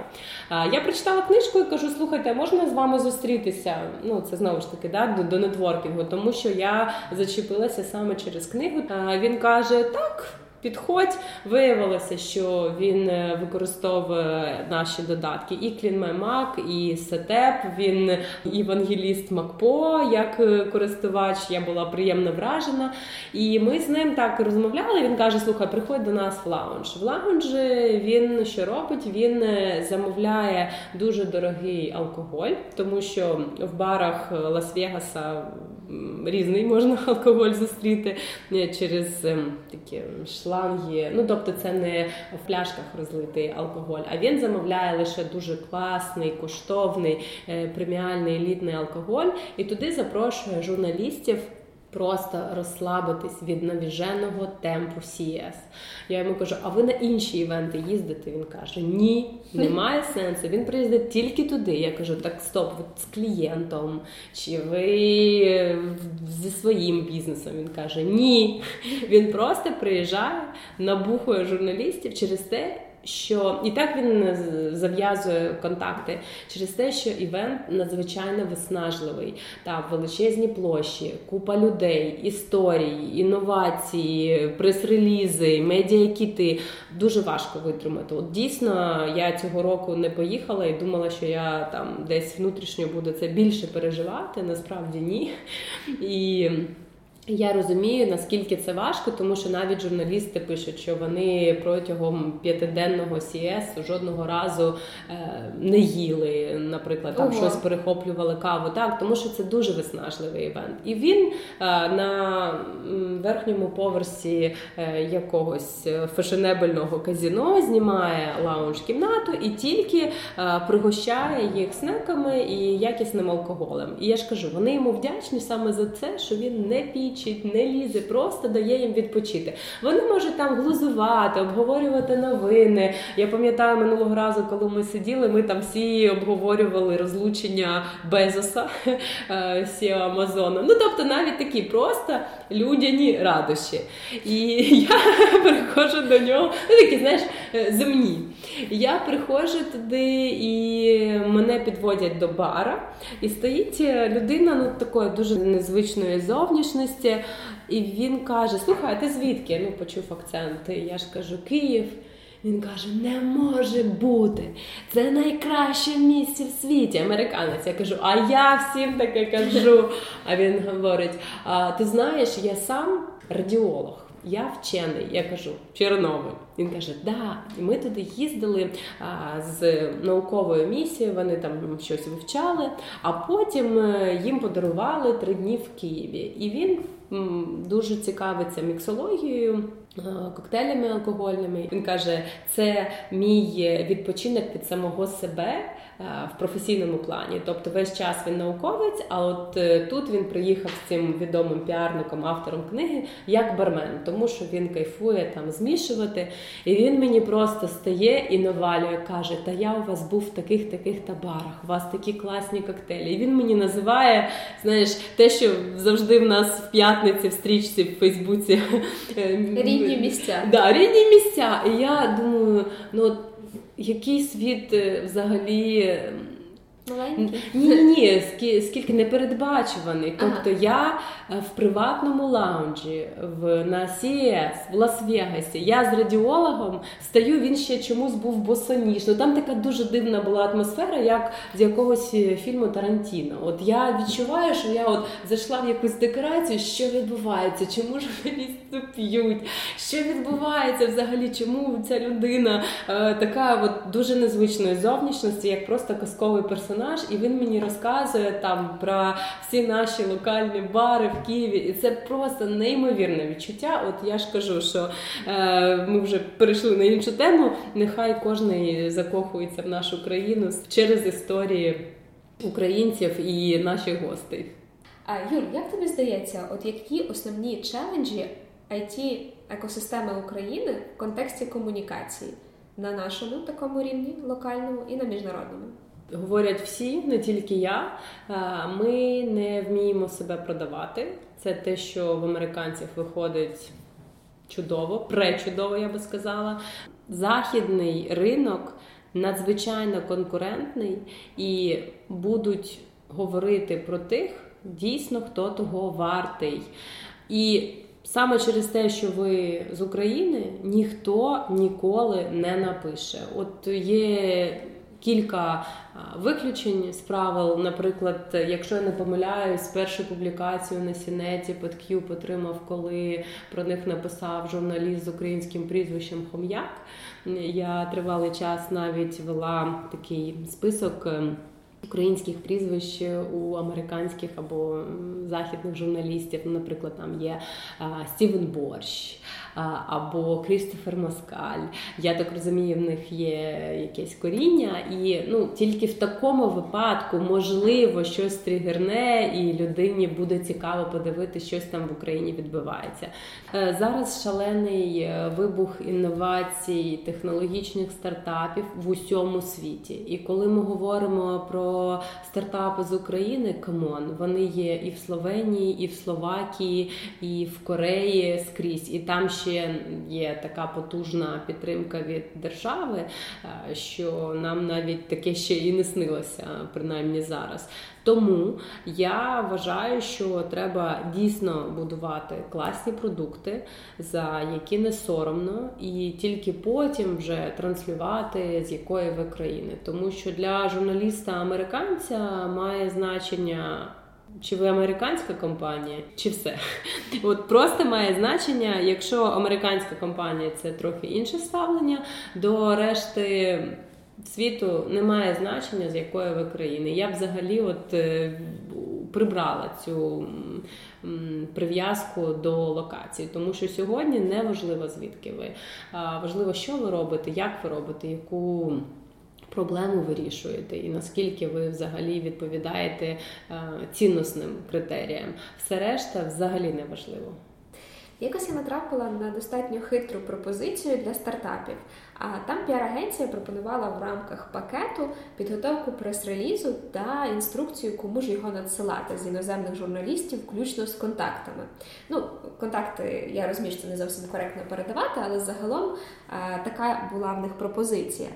Я прочитала книжку і кажу: слухайте, можна з вами зустрітися? Ну, це знову ж таки да, до нетворкінгу, тому що я зачепилася саме через книгу. Він каже: так підходь. Виявилося, що він е, використовує наші додатки і CleanMyMac, і Setapp. Він євангеліст MacPaw як е, користувач. Я була приємно вражена. І ми з ним так розмовляли. Він каже: Слухай, приходь до нас в lounge. В лаунжі він що робить? Він е, замовляє дуже дорогий алкоголь, тому що в барах Лас-Вегаса різний можна алкоголь зустріти через ем, такі шла шланги. Ну тобто, це не в пляшках розлитий алкоголь, а він замовляє лише дуже класний, коштовний е, преміальний елітний алкоголь, і туди запрошує журналістів просто розслабитись від навіженого темпу CS. Я йому кажу, а ви на інші івенти їздите? Він каже, ні, немає сенсу. Він приїздить тільки туди. Я кажу, так стоп, ви з клієнтом, чи ви зі своїм бізнесом? Він каже, ні. Він просто приїжджає, набухує журналістів через те що і так він зав'язує контакти через те, що івент надзвичайно виснажливий, та величезні площі, купа людей, історії, інновації, прес-релізи, медіакіти дуже важко витримати. От дійсно я цього року не поїхала і думала, що я там десь внутрішньо буду це більше переживати. Насправді ні. І я розумію, наскільки це важко, тому що навіть журналісти пишуть, що вони протягом п'ятиденного CS жодного разу е, не їли, наприклад, там Ого. щось перехоплювали каву. Так, тому що це дуже виснажливий івент. І він е, на верхньому поверсі е, якогось фешенебельного казіно знімає лаунж-кімнату і тільки пригощає їх снеками і якісним алкоголем. І я ж кажу, вони йому вдячні саме за це, що він не пій нервничить, не лізе, просто дає їм відпочити. Вони можуть там глузувати, обговорювати новини. Я пам'ятаю минулого разу, коли ми сиділи, ми там всі обговорювали розлучення Безоса е, Амазона. Ну тобто навіть такі просто людяні радощі. І я приходжу до нього, ну такі, знаєш, е, земні. Я приходжу туди і мене підводять до бара, і стоїть людина ну такої дуже незвичної зовнішності. І він каже: Слухай, а ти звідки? Ну, почув акцент. Я ж кажу, Київ. Він каже: не може бути. Це найкраще місце в світі. Американець. Я кажу, а я всім таке кажу. А він говорить: а ти знаєш, я сам радіолог. Я вчений, я кажу, Чорнобиль. Він каже, да. І ми туди їздили а, з науковою місією, вони там щось вивчали, а потім е, їм подарували три дні в Києві. І він дуже цікавиться міксологією. Е, коктейлями алкогольними він каже, це мій відпочинок від самого себе в професійному плані. Тобто, весь час він науковець. А от тут він приїхав з цим відомим піарником, автором книги, як бармен, тому що він кайфує там змішувати. І він мені просто стає і навалює, каже: Та я у вас був в таких таких табарах, у вас такі класні коктейлі. І він мені називає, знаєш, те, що завжди в нас в п'ятниці в стрічці в Фейсбуці рідні місця. Да, рідні місця. І я думаю, ну який світ е, взагалі. Маленький? Ні, ні, скільки непередбачуваний. Тобто ага. я е, в приватному лаунджі в на CES, в Лас-Вегасі, я з радіологом стою, він ще чомусь був босоніж. Ну Там така дуже дивна була атмосфера, як з якогось е, фільму Тарантіно. От я відчуваю, що я от зайшла в якусь декорацію, що відбувається, чому журналісти п'ють, що відбувається взагалі, чому ця людина е, така от дуже незвичної зовнішності, як просто казковий персонаж персонаж, і він мені розказує там про всі наші локальні бари в Києві. І це просто неймовірне відчуття. От я ж кажу, що е, ми вже перейшли на іншу тему. Нехай кожен закохується в нашу країну через історії українців і наших гостей. А Юль, як тобі здається, от які основні челенджі it екосистеми України в контексті комунікації на нашому такому рівні локальному і на міжнародному? Говорять всі, не тільки я. Ми не вміємо себе продавати. Це те, що в американців виходить чудово, пречудово, я би сказала. Західний ринок надзвичайно конкурентний і будуть говорити про тих, дійсно, хто того вартий. І Саме через те, що ви з України, ніхто ніколи не напише. От є кілька виключень з правил. Наприклад, якщо я не помиляюсь, першу публікацію на Сінеті Подкюб отримав, коли про них написав журналіст з українським прізвищем Хом'як. Я тривалий час навіть вела такий список. Ем, українських прізвищ у американських або західних журналістів, наприклад, там є Стівен Борщ, або Крістофер Москаль. Я так розумію, в них є якесь коріння, і ну тільки в такому випадку можливо щось тригерне, і людині буде цікаво подивитися, щось там в Україні відбувається. Е, зараз шалений е, вибух інновацій, технологічних стартапів в усьому світі. І коли ми говоримо про стартапи з України, come on, вони є і в Словенії, і в Словакії, і в Кореї скрізь, і там ще є така потужна підтримка від держави, е, що нам навіть таке ще і не снилося, принаймні зараз. Тому я вважаю, що треба дійсно будувати класні продукти, за які не соромно, і тільки потім вже транслювати з якої ви країни. Тому що для журналіста-американця має значення. Чи ви американська компанія, чи все. От просто має значення, якщо американська компанія це трохи інше ставлення, до решти світу немає значення, з якої ви країни. Я взагалі от е, прибрала цю прив'язку до локації, тому що сьогодні не важливо звідки ви. Важливо, що ви робите, як ви робите, яку проблему вирішуєте, і наскільки ви взагалі відповідаєте е, цінносним критеріям. Все решта взагалі не важливо. Якось я натрапила на достатньо хитру пропозицію для стартапів. А там піар-агенція пропонувала в рамках пакету підготовку прес-релізу та інструкцію, кому ж його надсилати з іноземних журналістів, включно з контактами. Ну, контакти я розумію, що не зовсім коректно передавати, але загалом а, така була в них пропозиція.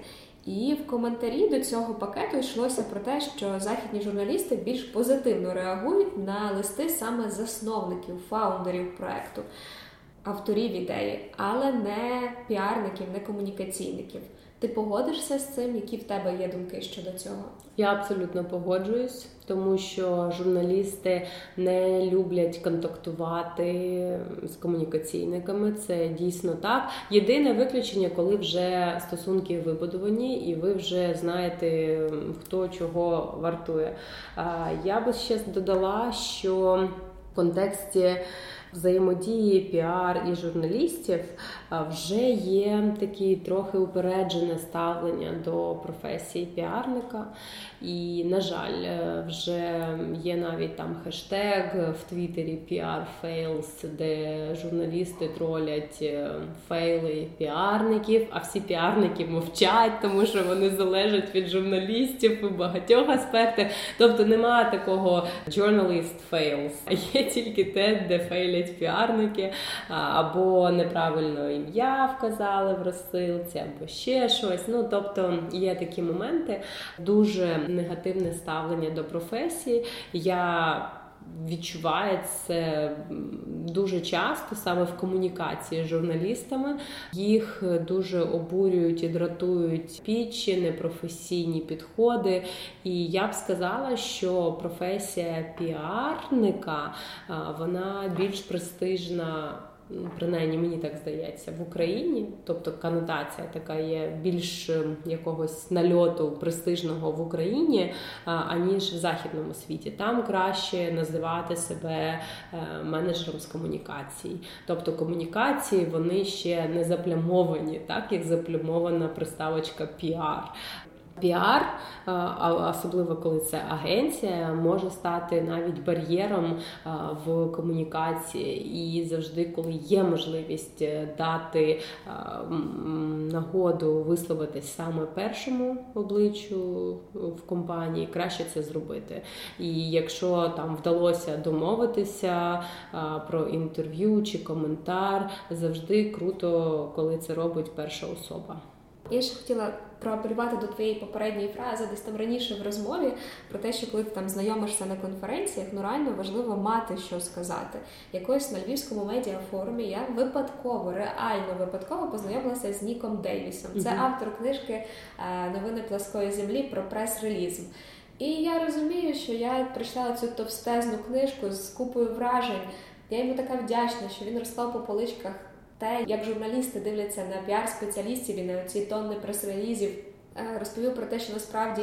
І в коментарі до цього пакету йшлося про те, що західні журналісти більш позитивно реагують на листи саме засновників, фаундерів проекту, авторів ідеї, але не піарників, не комунікаційників. Ти погодишся з цим? Які в тебе є думки щодо цього? Я абсолютно погоджуюсь, тому що журналісти не люблять контактувати з комунікаційниками. Це дійсно так. Єдине виключення, коли вже стосунки вибудовані, і ви вже знаєте, хто чого вартує. Я би ще додала, що в контексті взаємодії піар і журналістів вже є такі трохи упереджене ставлення до професії піарника. І, на жаль, е, вже є навіть там хештег в Твіттері PR fails, де журналісти тролять е, фейли піарників, а всі піарники мовчать, тому що вони залежать від журналістів у багатьох аспектах. Тобто немає такого journalist fails, а є тільки те, де фейлять піарники, або неправильно ім'я вказали в розсилці, або ще щось. Ну тобто є такі моменти дуже негативне ставлення до професії. Я Відчуває це дуже часто саме в комунікації з журналістами. Їх дуже обурюють і дратують пічі, непрофесійні підходи. І я б сказала, що професія піарника вона більш престижна принаймні мені так здається, в Україні, тобто конотація така є більш ем, якогось нальоту престижного в Україні, аніж в західному світі. Там краще називати себе е, менеджером з комунікацій. Тобто комунікації вони ще не заплямовані, так як заплямована приставочка піар. Піар, особливо коли це агенція, може стати навіть бар'єром в комунікації, і завжди, коли є можливість е, дати нагоду висловитись саме першому обличчю в компанії, краще це зробити. І якщо там вдалося домовитися про інтерв'ю чи коментар, завжди круто, коли це робить перша особа. Я ще хотіла проапелювати до твоєї попередньої фрази, десь там раніше в розмові, про те, що коли ти там знайомишся на конференціях, ну реально важливо мати що сказати. Якось на львівському медіафорумі я випадково, реально випадково познайомилася з Ніком Дейвісом. Це автор книжки е, Новини пласкої землі про прес-релізм. І я розумію, що я прийшла цю товстезну книжку з купою вражень. Я йому така вдячна, що він розклав по поличках те, як журналісти дивляться на піар-спеціалістів і на ці тонни прес-релізів, е, розповів про те, що насправді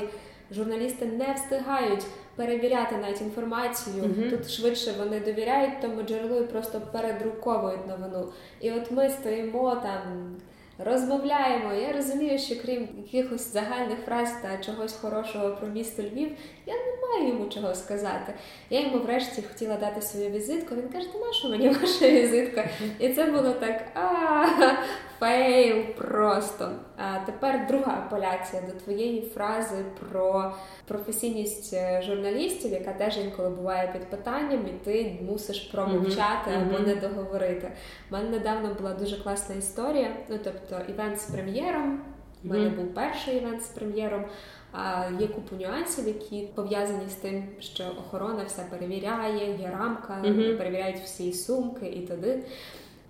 журналісти не встигають перевіряти навіть інформацію. Mm-hmm. Тут швидше вони довіряють тому джерелу і просто передруковують новину. І от ми стоїмо там розмовляємо. Я розумію, що крім якихось загальних фраз та чогось хорошого про місто Львів, я не маю йому чого сказати. Я йому врешті хотіла дати свою візитку. Він каже, ти наша мені ваша візитка? І це було так а fail просто. А тепер друга апеляція до твоєї фрази про професійність е, журналістів, яка теж інколи буває під питанням, і ти мусиш промовчати mm-hmm. або не договорити. У мене недавно була дуже класна історія. Ну тобто, івент з прем'єром. У мене був перший івент з прем'єром. А є купу нюансів, які пов'язані з тим, що охорона все перевіряє, є рамка, mm-hmm. перевіряють всі сумки і туди.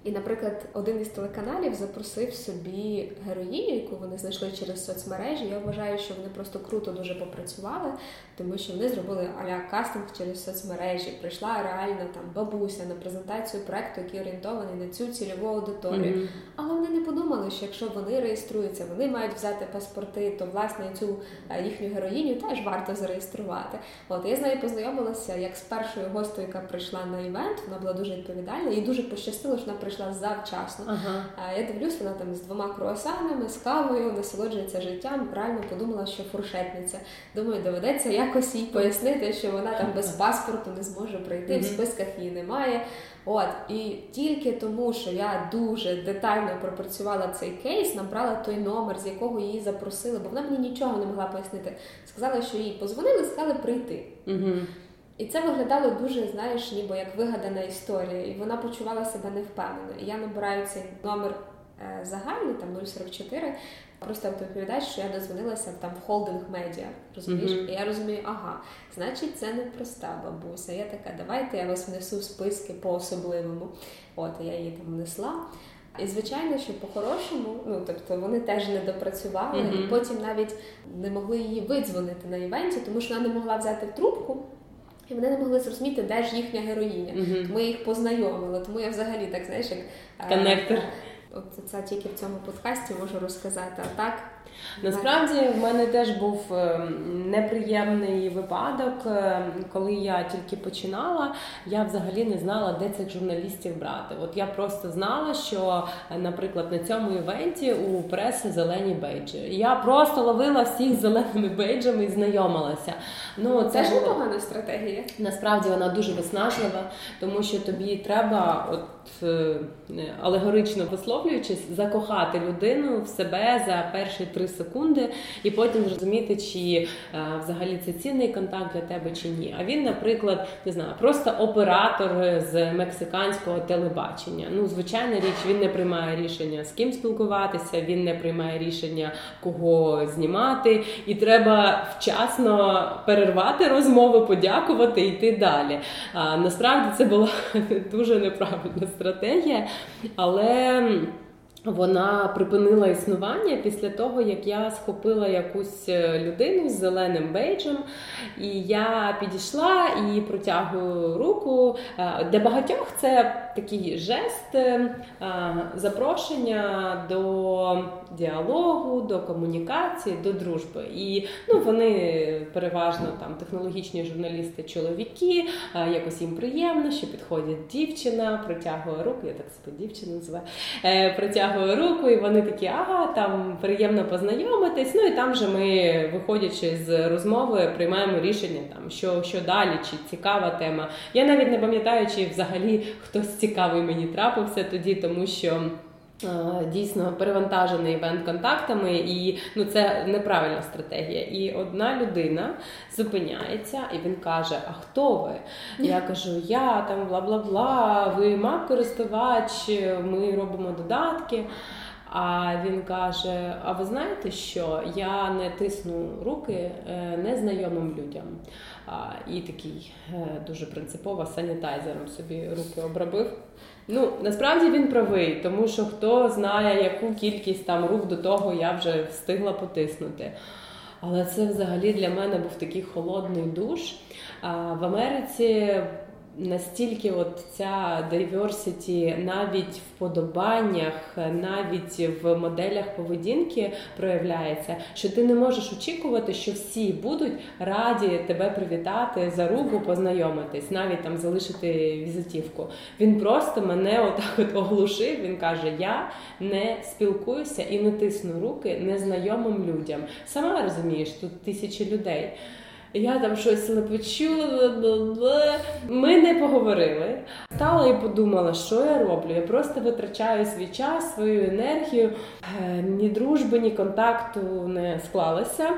І, наприклад, один із телеканалів запросив собі героїню, яку вони знайшли через соцмережі. Я вважаю, що вони просто круто дуже попрацювали, тому що вони зробили аля кастинг через соцмережі. Прийшла реально там бабуся на презентацію проекту, який орієнтований на цю цільову аудиторію. Mm-hmm. Але вони не подумали, що якщо вони реєструються, вони мають взяти паспорти, то власне цю е, їхню героїню теж варто зареєструвати. От я з нею познайомилася як з першою гостею, яка прийшла на івент. Вона була дуже відповідальна і дуже пощастило, що вона прийшла завчасно. А я дивлюсь, вона там з двома круасанами, з кавою, насолоджується життям. Реально подумала, що фуршетниця. Думаю, доведеться якось їй пояснити, що вона там без паспорту не зможе прийти, в списках її немає. От і тільки тому, що я дуже детально пропрацювала цей кейс, набрала той номер, з якого її запросили, бо вона мені нічого не могла пояснити. Сказала, що їй позвонили, сказали прийти. Угу. І це виглядало дуже, знаєш, ніби як вигадана історія, і вона почувала себе невпевнено. І я набираю цей номер е, загальний, там 044, просто відповідач, що я дозвонилася там в холдинг медіа. Розумієш? Mm-hmm. І я розумію, ага, значить, це не проста бабуся. Я така, давайте я вас внесу в списки по особливому. От я її там внесла. І звичайно, що по-хорошому, ну тобто вони теж не допрацювали, mm-hmm. і потім навіть не могли її видзвонити на івенті, тому що вона не могла взяти трубку. І вони не могли зрозуміти, де ж їхня героїня. Mm-hmm. Тому їх познайомила. Тому я взагалі так знаєш, як коннектор. От це тільки в цьому подкасті можу розказати. А так Насправді в мене теж був е, неприємний випадок, е, коли я тільки починала, я взагалі не знала, де цих журналістів брати. От я просто знала, що, е, наприклад, на цьому івенті у преси зелені бейджі. Я просто ловила всіх зеленими бейджами і знайомилася. Ну це, це ж непогана стратегія. Насправді вона дуже виснажлива, тому що тобі треба, от алегорично висловлюючись, закохати людину в себе за перший Три секунди, і потім зрозуміти, чи е, взагалі це цінний контакт для тебе чи ні. А він, наприклад, не знаю, просто оператор з мексиканського телебачення. Ну, звичайна річ, він не приймає рішення з ким спілкуватися, він не приймає рішення, кого знімати, і треба вчасно перервати розмову, подякувати і йти далі. А, Насправді це була дуже неправильна стратегія, але. Вона припинила існування після того, як я схопила якусь е, людину з зеленим бейджем, і я підійшла і протягую руку. Е, для багатьох це такий жест е, запрошення до діалогу, до комунікації, до дружби. І ну, вони переважно там технологічні журналісти, чоловіки, якось їм приємно, що підходить дівчина, протягує руку, я так себе дівчину називаю, протягує руку, і вони такі, ага, там приємно познайомитись. Ну і там вже ми, виходячи з розмови, приймаємо рішення, там що, що далі, чи цікава тема. Я навіть не пам'ятаю, чи взагалі хтось цікавий мені трапився тоді, тому що. Дійсно перевантажений івент контактами, і ну це неправильна стратегія. І одна людина зупиняється, і він каже: А хто ви? Я кажу, я там бла бла бла, ви мак користувач, ми робимо додатки. А він каже: А ви знаєте, що я не тисну руки е, незнайомим людям? І такий е, дуже принципово санітайзером собі руки обробив. Ну, насправді він правий, тому що хто знає, яку кількість там рук до того я вже встигла потиснути. Але це взагалі для мене був такий холодний душ. В Америці настільки от ця diversity навіть в подобаннях, навіть в моделях поведінки проявляється, що ти не можеш очікувати, що всі будуть раді тебе привітати за руку, познайомитись, навіть там залишити візитівку. Він просто мене отак от оглушив. Він каже: Я не спілкуюся і не тисну руки незнайомим людям. Сама розумієш, тут тисячі людей я там щось лепечу. Ми не поговорили. Стала і подумала, що я роблю. Я просто витрачаю свій час, свою енергію. Е, ні дружби, ні контакту не склалося.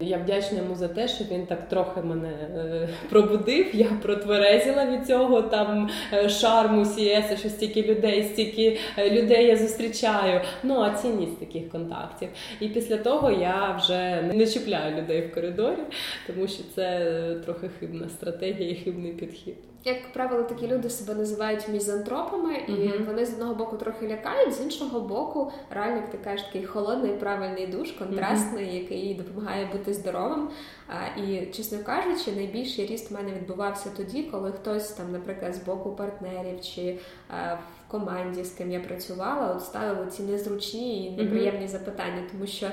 Я вдячна йому за те, що він так трохи мене е, пробудив. Я протверезіла від цього там е, шарму сієса, що стільки людей, стільки е, людей я зустрічаю. Ну а цінність таких контактів. І після того я вже не чіпляю людей в коридорі, тому що це трохи хибна стратегія і хибний підхід. Як правило, такі люди себе називають мізантропами, і mm-hmm. вони з одного боку трохи лякають, з іншого боку, реально як ти кажеш, такий холодний, правильний душ, контрастний, mm-hmm. який допомагає бути здоровим. А, І, чесно кажучи, найбільший ріст в мене відбувався тоді, коли хтось там, наприклад, з боку партнерів чи а, в команді, з ким я працювала, от ставили ці незручні і неприємні mm-hmm. запитання, тому що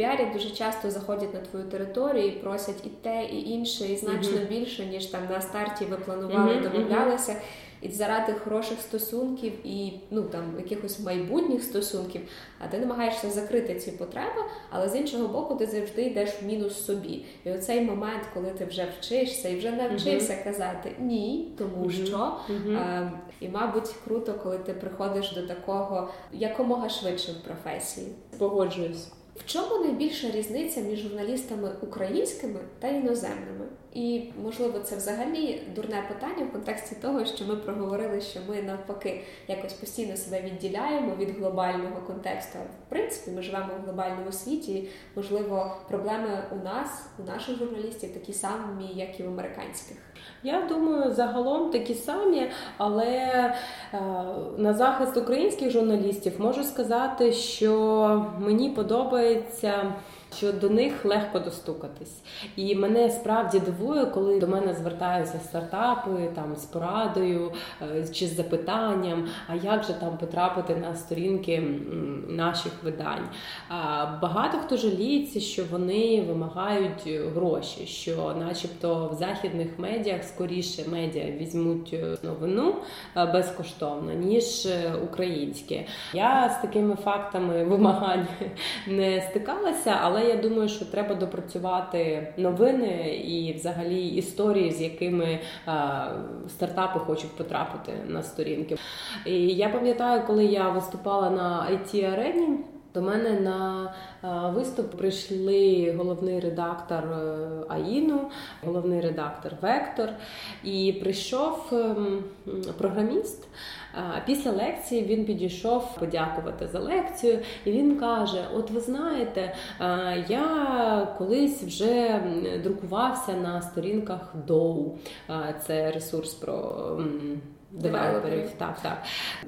піарі дуже часто заходять на твою територію і просять і те, і інше, і значно mm-hmm. більше, ніж там на старті ви планували, mm-hmm. домовлялися. і заради хороших стосунків і ну там якихось майбутніх стосунків, а ти намагаєшся закрити ці потреби, але з іншого боку, ти завжди йдеш в мінус собі. І оцей момент, коли ти вже вчишся і вже навчився uh-huh. казати ні, тому uh-huh. що uh-huh. А, і, мабуть, круто, коли ти приходиш до такого якомога швидше в професії. Погоджуюсь. В чому найбільша різниця між журналістами українськими та іноземними? І можливо, це взагалі дурне питання в контексті того, що ми проговорили, що ми навпаки якось постійно себе відділяємо від глобального контексту. В принципі, ми живемо в глобальному світі. Можливо, проблеми у нас, у наших журналістів, такі самі, як і в американських. Я думаю, загалом такі самі, але е, на захист українських журналістів можу сказати, що мені подобається що до них легко достукатись. І мене справді дивує, коли до мене звертаються стартапи там з порадою е, чи з запитанням, а як же там потрапити на сторінки наших видань. Багато хто жаліється, що вони вимагають гроші, що, начебто, в західних медіях скоріше медіа візьмуть е, новину е, безкоштовно, ніж українське. Я з такими фактами вимагань не стикалася, але але я думаю, що треба допрацювати новини і, взагалі, історії, з якими а, стартапи хочуть потрапити на сторінки. І я пам'ятаю, коли я виступала на it арені до мене на виступ прийшли головний редактор е, Аїну, головний редактор Вектор, і прийшов ем, Після лекції він підійшов подякувати за лекцію, і він каже: От ви знаєте, я колись вже друкувався на сторінках Доу, це ресурс про. Девелоперів, так, так.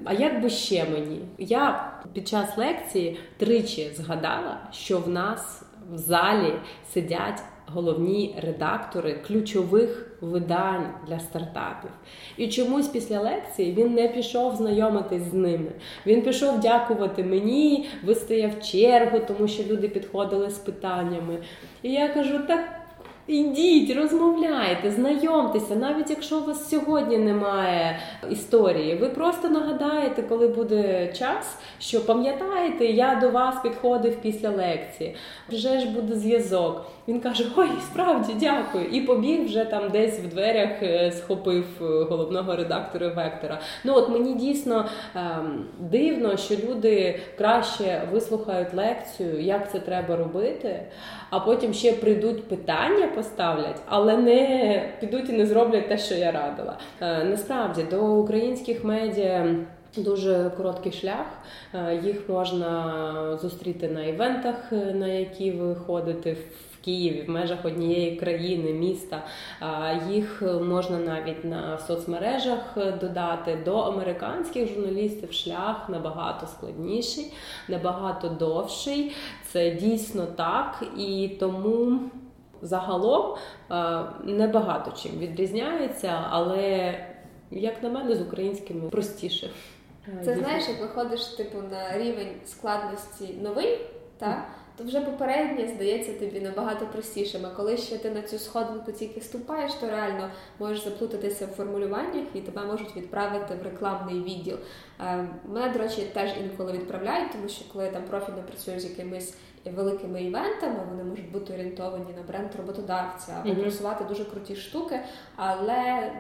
А як би ще мені? Я під час лекції тричі згадала, що в нас в залі сидять головні редактори ключових видань для стартапів. І чомусь після лекції він не пішов знайомитись з ними. Він пішов дякувати мені, вистояв чергу, тому що люди підходили з питаннями. І я кажу, так. Ідіть, розмовляйте, знайомтеся, навіть якщо у вас сьогодні немає історії, ви просто нагадаєте, коли буде час, що пам'ятаєте, я до вас підходив після лекції. Вже ж буде зв'язок. Він каже: Ой, справді дякую. І побіг вже там десь в дверях е, схопив е, головного редактора Вектора. Ну от мені дійсно ем, дивно, що люди краще вислухають лекцію, як це треба робити, а потім ще прийдуть питання, поставлять, але не підуть і не зроблять те, що я радила. Е, насправді до українських медіа. Дуже короткий шлях, їх можна зустріти на івентах, на які ви ходите Києві в межах однієї країни, міста. Їх можна навіть на соцмережах додати до американських журналістів. Шлях набагато складніший, набагато довший. Це дійсно так і тому. Загалом небагато чим відрізняється, але, як на мене, з українськими простіше. Це знаєш, як виходиш типу на рівень складності новий, так? то вже попереднє здається тобі набагато простішим. А коли ще ти на цю сходинку тільки ступаєш, то реально можеш заплутатися в формулюваннях і тебе можуть відправити в рекламний відділ. Е, мене, до речі, теж інколи відправляють, тому що коли я там профільно працюю з якимись великими івентами, вони можуть бути орієнтовані на бренд роботодавця або mm-hmm. просувати дуже круті штуки, але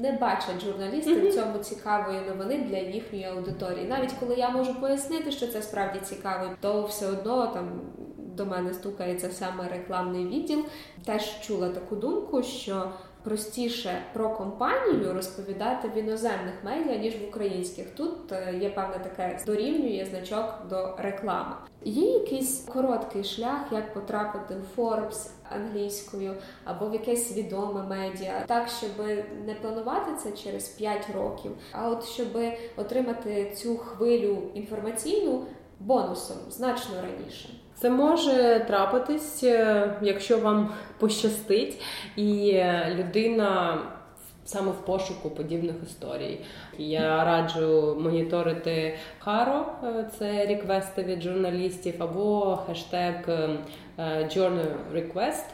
не бачать журналісти mm-hmm. в цьому цікавої новини для їхньої аудиторії. Навіть коли я можу пояснити, що це справді цікаво, то все одно там. До мене стукається саме рекламний відділ. Теж чула таку думку, що простіше про компанію розповідати в іноземних медіа, ніж в українських. Тут е, є певне таке дорівнює значок до реклами. Є якийсь короткий шлях, як потрапити в Forbes англійською або в якесь відоме медіа, так щоб не планувати це через 5 років, а от щоб отримати цю хвилю інформаційну бонусом значно раніше. Це може трапитись, е, якщо вам пощастить, і людина саме в пошуку подібних історій. Я раджу моніторити Харо, е, це реквести від журналістів, або хештег journal request,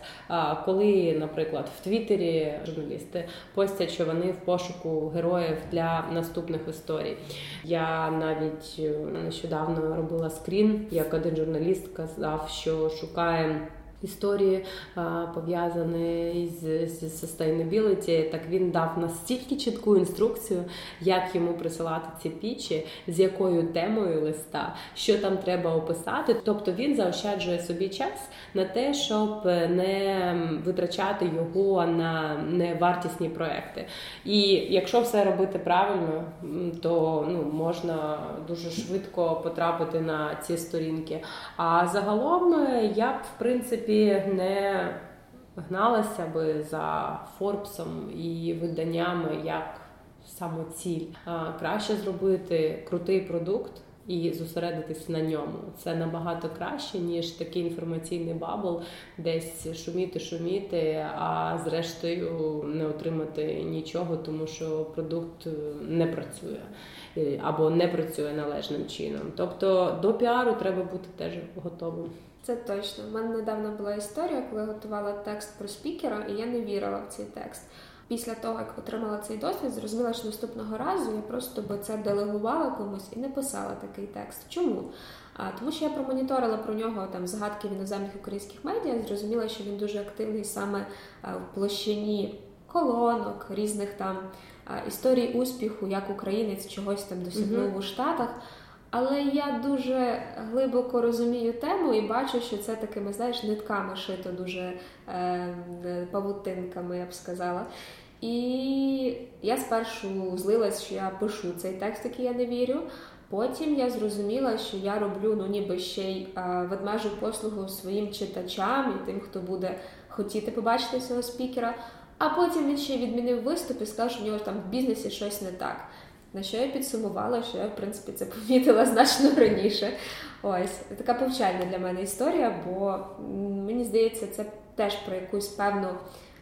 коли, наприклад, в Твіттері журналісти постять, що вони в пошуку героїв для наступних історій. Я навіть нещодавно робила скрін, як один журналіст казав, що шукає історії пов'язані з, sustainability, так він дав настільки чітку інструкцію, як йому присилати ці пічі, з якою темою листа, що там треба описати. Тобто він заощаджує собі час на те, щоб не витрачати його на невартісні проекти. І якщо все робити правильно, то ну можна дуже швидко потрапити на ці сторінки. А загалом я б в принципі не гналася би за Форбсом і виданнями як самоціль. Краще зробити крутий продукт. І зосередитись на ньому. Це набагато краще, ніж такий інформаційний bubble, десь шуміти, шуміти, а зрештою не отримати нічого, тому що продукт не працює або не працює належним чином. Тобто до піару треба бути теж готовим. Це точно. У мене недавно була історія, коли я готувала текст про спікера, і я не вірила в цей текст. Після того, як отримала цей досвід, зрозуміла, що наступного разу я просто би це делегувала комусь і не писала такий текст. Чому? А, Тому що я промоніторила про нього там згадки в іноземних українських медіа, зрозуміла, що він дуже активний саме в площині колонок, різних там історій успіху, як українець чогось там досягнув mm-hmm. у Штатах. Але я дуже глибоко розумію тему і бачу, що це такими, знаєш, нитками шито дуже е, павутинками, я б сказала. І я спершу злилась, що я пишу цей текст, який я не вірю. Потім я зрозуміла, що я роблю ну ніби ще й е, ведмежу послугу своїм читачам і тим, хто буде хотіти побачити цього спікера. А потім він ще відмінив виступ і сказав, що в нього там в бізнесі щось не так. На що я підсумувала, що я, в принципі, це помітила значно раніше. Ось така повчальна для мене історія, бо мені здається, це теж про якусь певну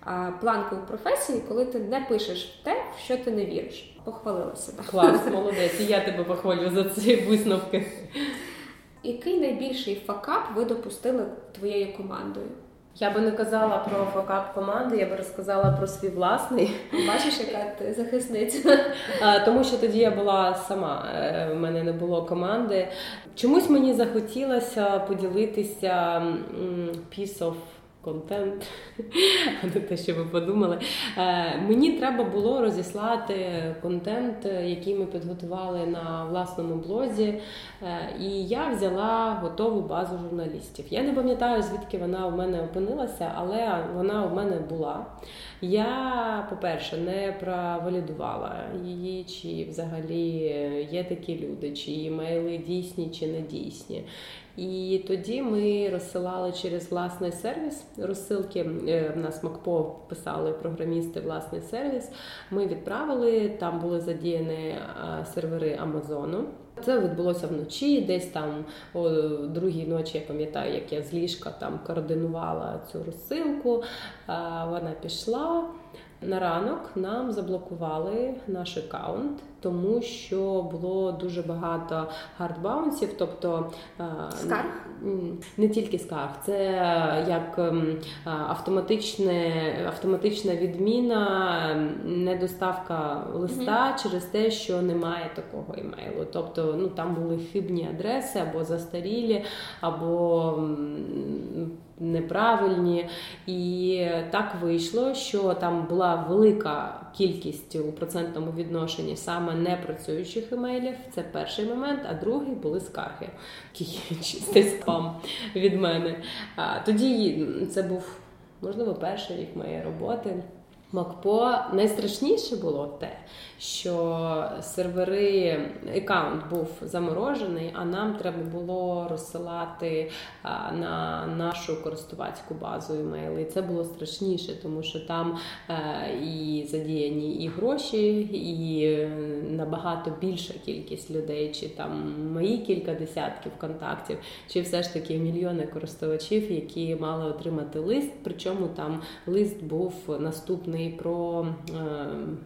а, планку в професії, коли ти не пишеш те, в що ти не віриш. Похвалила себе. Клас, молодець. І я тебе похвалю за ці висновки. Який найбільший факап ви допустили твоєю командою? Я би не казала про факап команди, я би розказала про свій власний. Бачиш, яка ти захисниця. Тому що тоді я була сама, е, в мене не було команди. Чомусь мені захотілося поділитися piece of контент, а не те, що ви подумали. Е, мені треба було розіслати контент, який ми підготували на власному блозі, е, і я взяла готову базу журналістів. Я не пам'ятаю, звідки вона у мене опинилася, але вона у мене була. Я, по-перше, не провалідувала її, чи взагалі є такі люди, чи імейли дійсні чи не дійсні. І тоді ми розсилали через власний сервіс розсилки. Е, в нас МакПо писали програмісти власний сервіс. Ми відправили, там були задіяні е, сервери Амазону. Це відбулося вночі, десь там о другій ночі. Я пам'ятаю, як я з ліжка там координувала цю розсилку. Вона пішла. На ранок нам заблокували наш аккаунт, тому що було дуже багато hard bounce ів, тобто скарг? не тільки скарг, це як ем, автоматичне, автоматична відміна, недоставка листа mm-hmm. через те, що немає такого емейлу. Тобто ну, там були хибні адреси або застарілі, або неправильні. І так вийшло, що там була велика кількість у процентному відношенні саме непрацюючих емейлів. Це перший момент, а другий були скарги, чистий спам від мене. А Тоді це був можливо перший рік моєї роботи. Макпо найстрашніше було те, що сервери аккаунт був заморожений, а нам треба було розсилати на нашу користувацьку базу емейли. І це було страшніше, тому що там е, і задіяні і гроші, і набагато більша кількість людей, чи там мої кілька десятків контактів, чи все ж таки мільйони користувачів, які мали отримати лист. Причому там лист був наступний про е,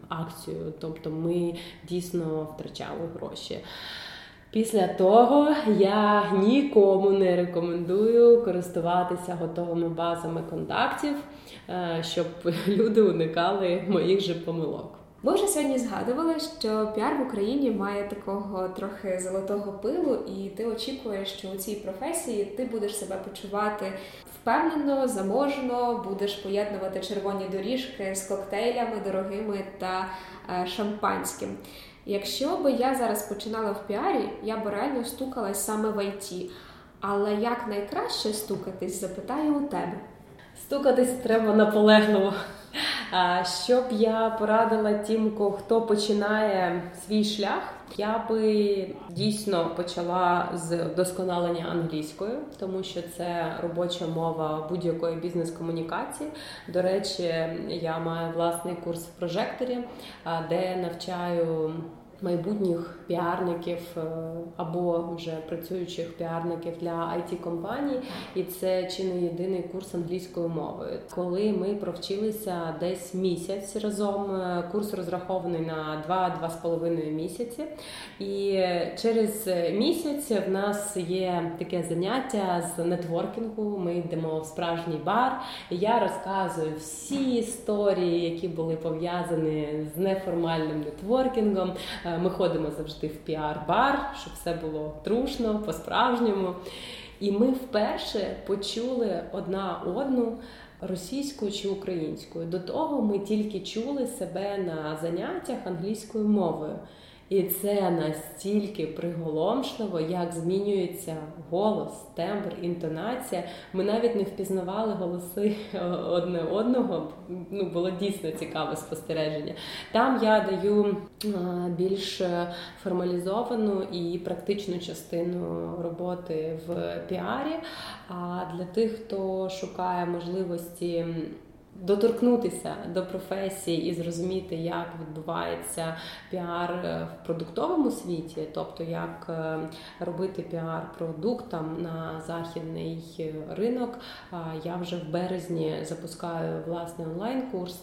акцію. Тобто ми дійсно втрачали гроші. Після того я нікому не рекомендую користуватися готовими базами контактів, е, щоб люди уникали моїх же помилок. Ми вже сьогодні згадували, що піар в Україні має такого трохи золотого пилу, і ти очікуєш, що у цій професії ти будеш себе почувати впевнено, заможно, будеш поєднувати червоні доріжки з коктейлями дорогими та е, шампанським. Якщо би я зараз починала в піарі, я б реально стукалась саме в ІТ. Але як найкраще стукатись, запитаю у тебе. Стукатись треба наполегливо. Щоб я порадила тим, хто починає свій шлях, я би дійсно почала з вдосконалення англійською, тому що це робоча мова будь-якої бізнес-комунікації. До речі, я маю власний курс в прожекторі, де навчаю майбутніх піарників е, або вже працюючих піарників для it компаній і це чи не єдиний курс англійської мови. Коли ми провчилися десь місяць разом, е, курс розрахований на 2-2,5 місяці, і через місяць в нас є таке заняття з нетворкінгу. Ми йдемо в справжній бар. Я розказую всі історії, які були пов'язані з неформальним нетворкінгом. Е, ми ходимо завжди в піар-бар, щоб все було трушно, по-справжньому. І ми вперше почули одна одну російською чи українською. До того ми тільки чули себе на заняттях англійською мовою. І це настільки приголомшливо, як змінюється голос, тембр, інтонація. Ми навіть не впізнавали голоси одне одного. Ну було дійсно цікаве спостереження. Там я даю більш формалізовану і практичну частину роботи в піарі. А для тих, хто шукає можливості доторкнутися до професії і зрозуміти, як відбувається піар е, в продуктовому світі, тобто як е, робити піар продуктам на західний ринок. Я вже в березні запускаю власний онлайн-курс,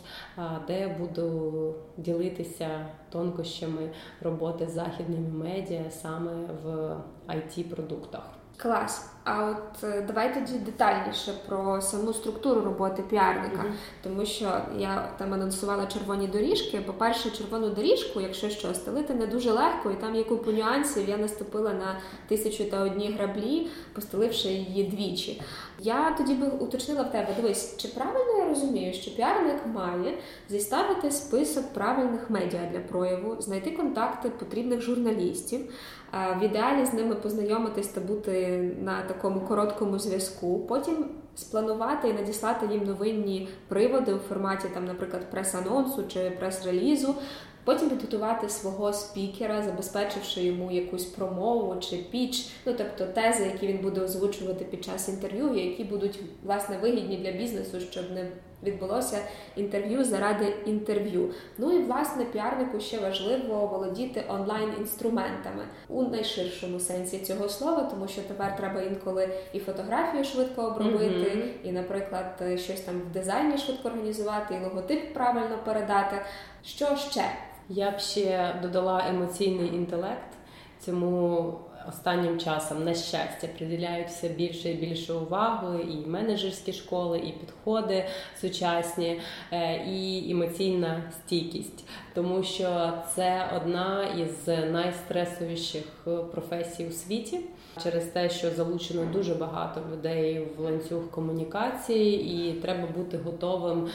де буду ділитися тонкощами роботи з західними медіа саме в it продуктах Клас. А от е, давай тоді детальніше про саму структуру роботи піарника, mm-hmm. тому що я там анонсувала червоні доріжки. По-перше, червону доріжку, якщо що, стелити не дуже легко, і там є купу нюансів. Я наступила на тисячу та одні граблі, постеливши її двічі. Я тоді би уточнила в тебе, дивись, чи правильно я розумію, що піарник має зіставити список правильних медіа для прояву, знайти контакти потрібних журналістів, в ідеалі з ними познайомитись та бути на такому короткому зв'язку. Потім спланувати і надіслати їм новинні приводи у форматі, там, наприклад, прес-анонсу чи прес-релізу. Потім підготувати свого спікера, забезпечивши йому якусь промову чи піч, ну тобто тези, які він буде озвучувати під час інтерв'ю, які будуть власне вигідні для бізнесу, щоб не відбулося інтерв'ю заради інтерв'ю. Ну і власне піарнику ще важливо володіти онлайн-інструментами у найширшому сенсі цього слова, тому що тепер треба інколи і фотографію швидко обробити, mm-hmm. і, наприклад, щось там в дизайні швидко організувати, і логотип правильно передати. Що ще? Я б ще додала емоційний інтелект цьому останнім часом, на щастя, приділяють все більше і більше уваги, і менеджерські школи, і підходи сучасні, е, і емоційна стійкість, тому що це одна із найстресовіших професій у світі. Через те, що залучено дуже багато людей в ланцюг комунікації, і треба бути готовим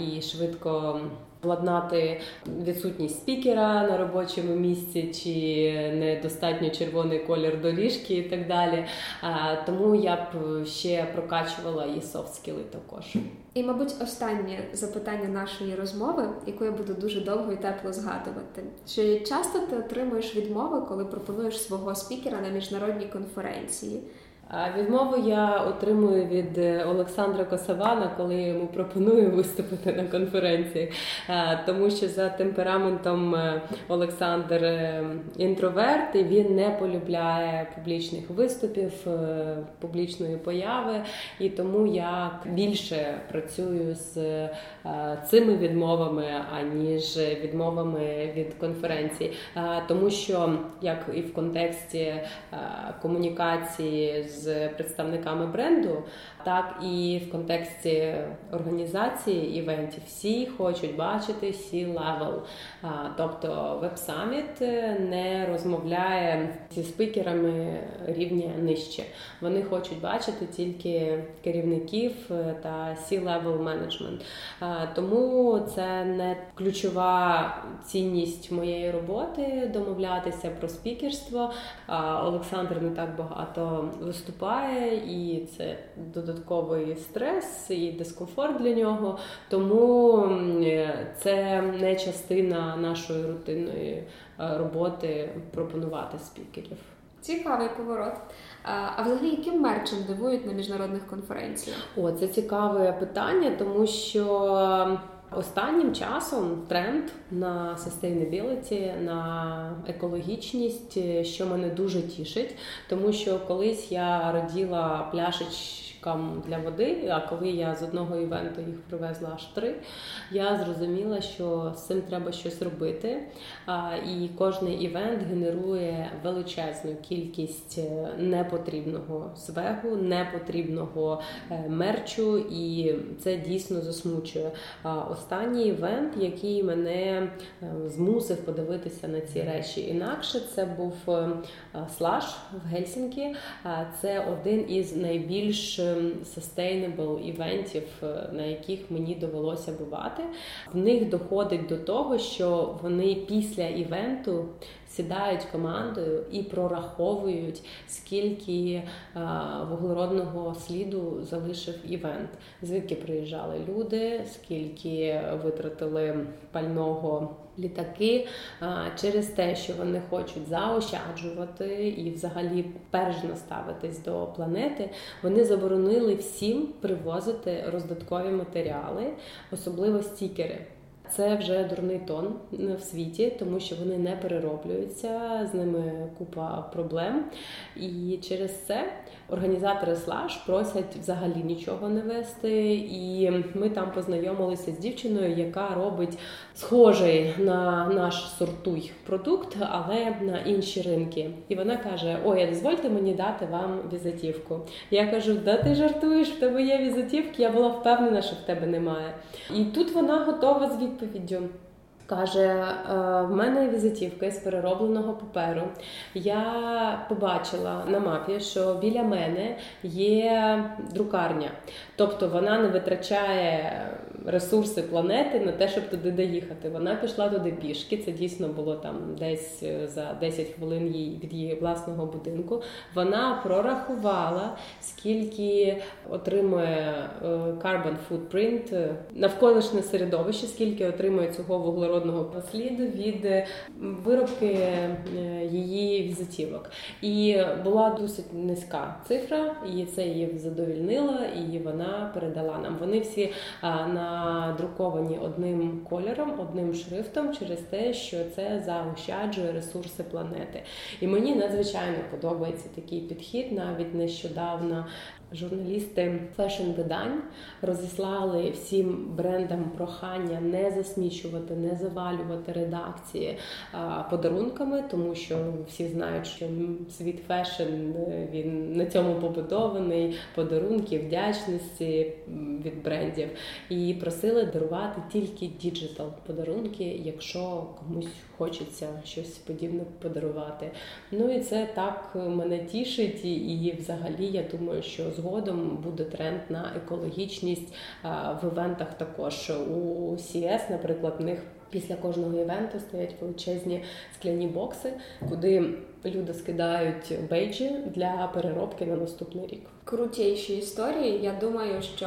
і швидко владнати відсутність спікера на робочому місці чи недостатньо червоний колір доріжки і так далі. Тому я б ще прокачувала і софт-скіли також. І, мабуть, останнє запитання нашої розмови, яку я буду дуже довго і тепло згадувати. Чи часто ти отримуєш відмови, коли пропонуєш свого спікера на міжнародній конференції? Відмову я отримую від е, Олександра Косавана, коли я йому пропоную виступити на конференції, тому що за темпераментом е, Олександр е, інтроверт і він не полюбляє публічних виступів, публічної появи, і тому я більше працюю з цими відмовами, аніж відмовами від конференції, тому що як і в контексті комунікації з з представниками бренду, так і в контексті організації івентів. Всі хочуть бачити C-level. Тобто Web Summit не розмовляє зі спікерами рівня нижче. Вони хочуть бачити тільки керівників та C-level менеджмент. Тому це не ключова цінність моєї роботи домовлятися про спікерство. Олександр не так багато виступає, і це додатковий стрес і дискомфорт для нього. Тому це не частина нашої рутинної е, роботи пропонувати спікерів. Цікавий поворот. А взагалі, яким мерчем дивують на міжнародних конференціях? О, це цікаве питання, тому що. Останнім часом тренд на sustainability, на екологічність, що мене дуже тішить, тому що колись я раділа пляшеч пляшкам для води. А коли я з одного івенту їх привезла аж три, я зрозуміла, що з цим треба щось робити. І кожний івент генерує величезну кількість е, непотрібного свегу, непотрібного е, мерчу, і це дійсно засмучує. Останній івент, який мене е, змусив подивитися на ці речі інакше, це був слаж в Гельсінкі. Це один із найбільш sustainable івентів, е, на яких мені довелося бувати. В них доходить до того, що вони після івенту сідають командою і прораховують, скільки е, вуглеродного сліду залишив івент, звідки приїжджали люди, скільки витратили пального літаки через те, що вони хочуть заощаджувати і, взагалі, перш наставитись до планети, вони заборонили всім привозити роздаткові матеріали, особливо стікери. Це вже дурний тон в світі, тому що вони не перероблюються, з ними купа проблем. І через це організатори слаж просять взагалі нічого не вести. І ми там познайомилися з дівчиною, яка робить схожий на наш сортуй продукт, але на інші ринки. І вона каже: Ой, дозвольте мені дати вам візитівку. Я кажу, да ти жартуєш, в тебе є візитівки, я була впевнена, що в тебе немає. І тут вона готова з відповіддю. Каже, «Е, в мене візитівка з переробленого паперу. Я побачила на мапі, що біля мене є друкарня, тобто вона не витрачає ресурси планети на те, щоб туди доїхати. Вона пішла туди пішки. Це дійсно було там десь е, за 10 хвилин її від її власного будинку. Вона прорахувала, скільки отримує е, carbon footprint навколишнє середовище, скільки отримує цього вуглероду природного посліду від е, виробки е, її візитівок. І була досить низька цифра, і це її задовільнило, і вона передала нам. Вони всі надруковані одним кольором, одним шрифтом через те, що це заощаджує ресурси планети. І мені надзвичайно подобається такий підхід. Навіть нещодавно Журналісти fashion-видань розіслали всім брендам прохання не засмічувати, не завалювати редакції подарунками, тому що всі знають, що світ fashion е, він на цьому побудований, подарунки, вдячності від брендів. І просили дарувати тільки digital подарунки, якщо комусь хочеться щось подібне подарувати. Ну і це так мене тішить, і взагалі я думаю, що згодом буде тренд на екологічність в івентах також. У CS, наприклад, в них після кожного івенту стоять величезні скляні бокси, куди люди скидають бейджі для переробки на наступний рік. Крутіші історії. Я думаю, що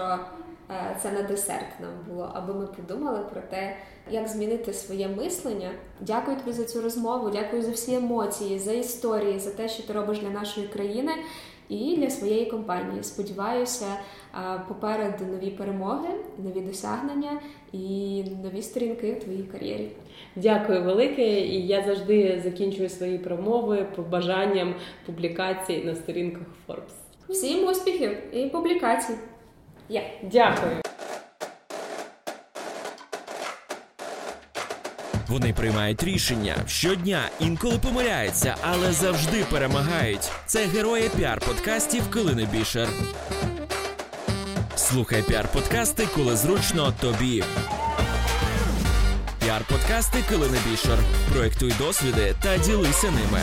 е, це на десерт нам було, аби ми подумали про те, як змінити своє мислення. Дякую тобі за цю розмову. Дякую за всі емоції, за історії, за те, що ти робиш для нашої країни. І для своєї компанії. Сподіваюся, попереду нові перемоги, нові досягнення і нові сторінки в твоїй кар'єрі. Дякую велике, і я завжди закінчую свої промови побажанням публікацій на сторінках Forbes. Всім успіхів і публікацій. Yeah. Дякую. Вони приймають рішення щодня, інколи помиляються, але завжди перемагають. Це герої піар-подкастів Килини Бішер. Слухай піар-подкасти, коли зручно тобі. Піар-подкасти Килини Бішер. Проектуй досвіди та ділися ними.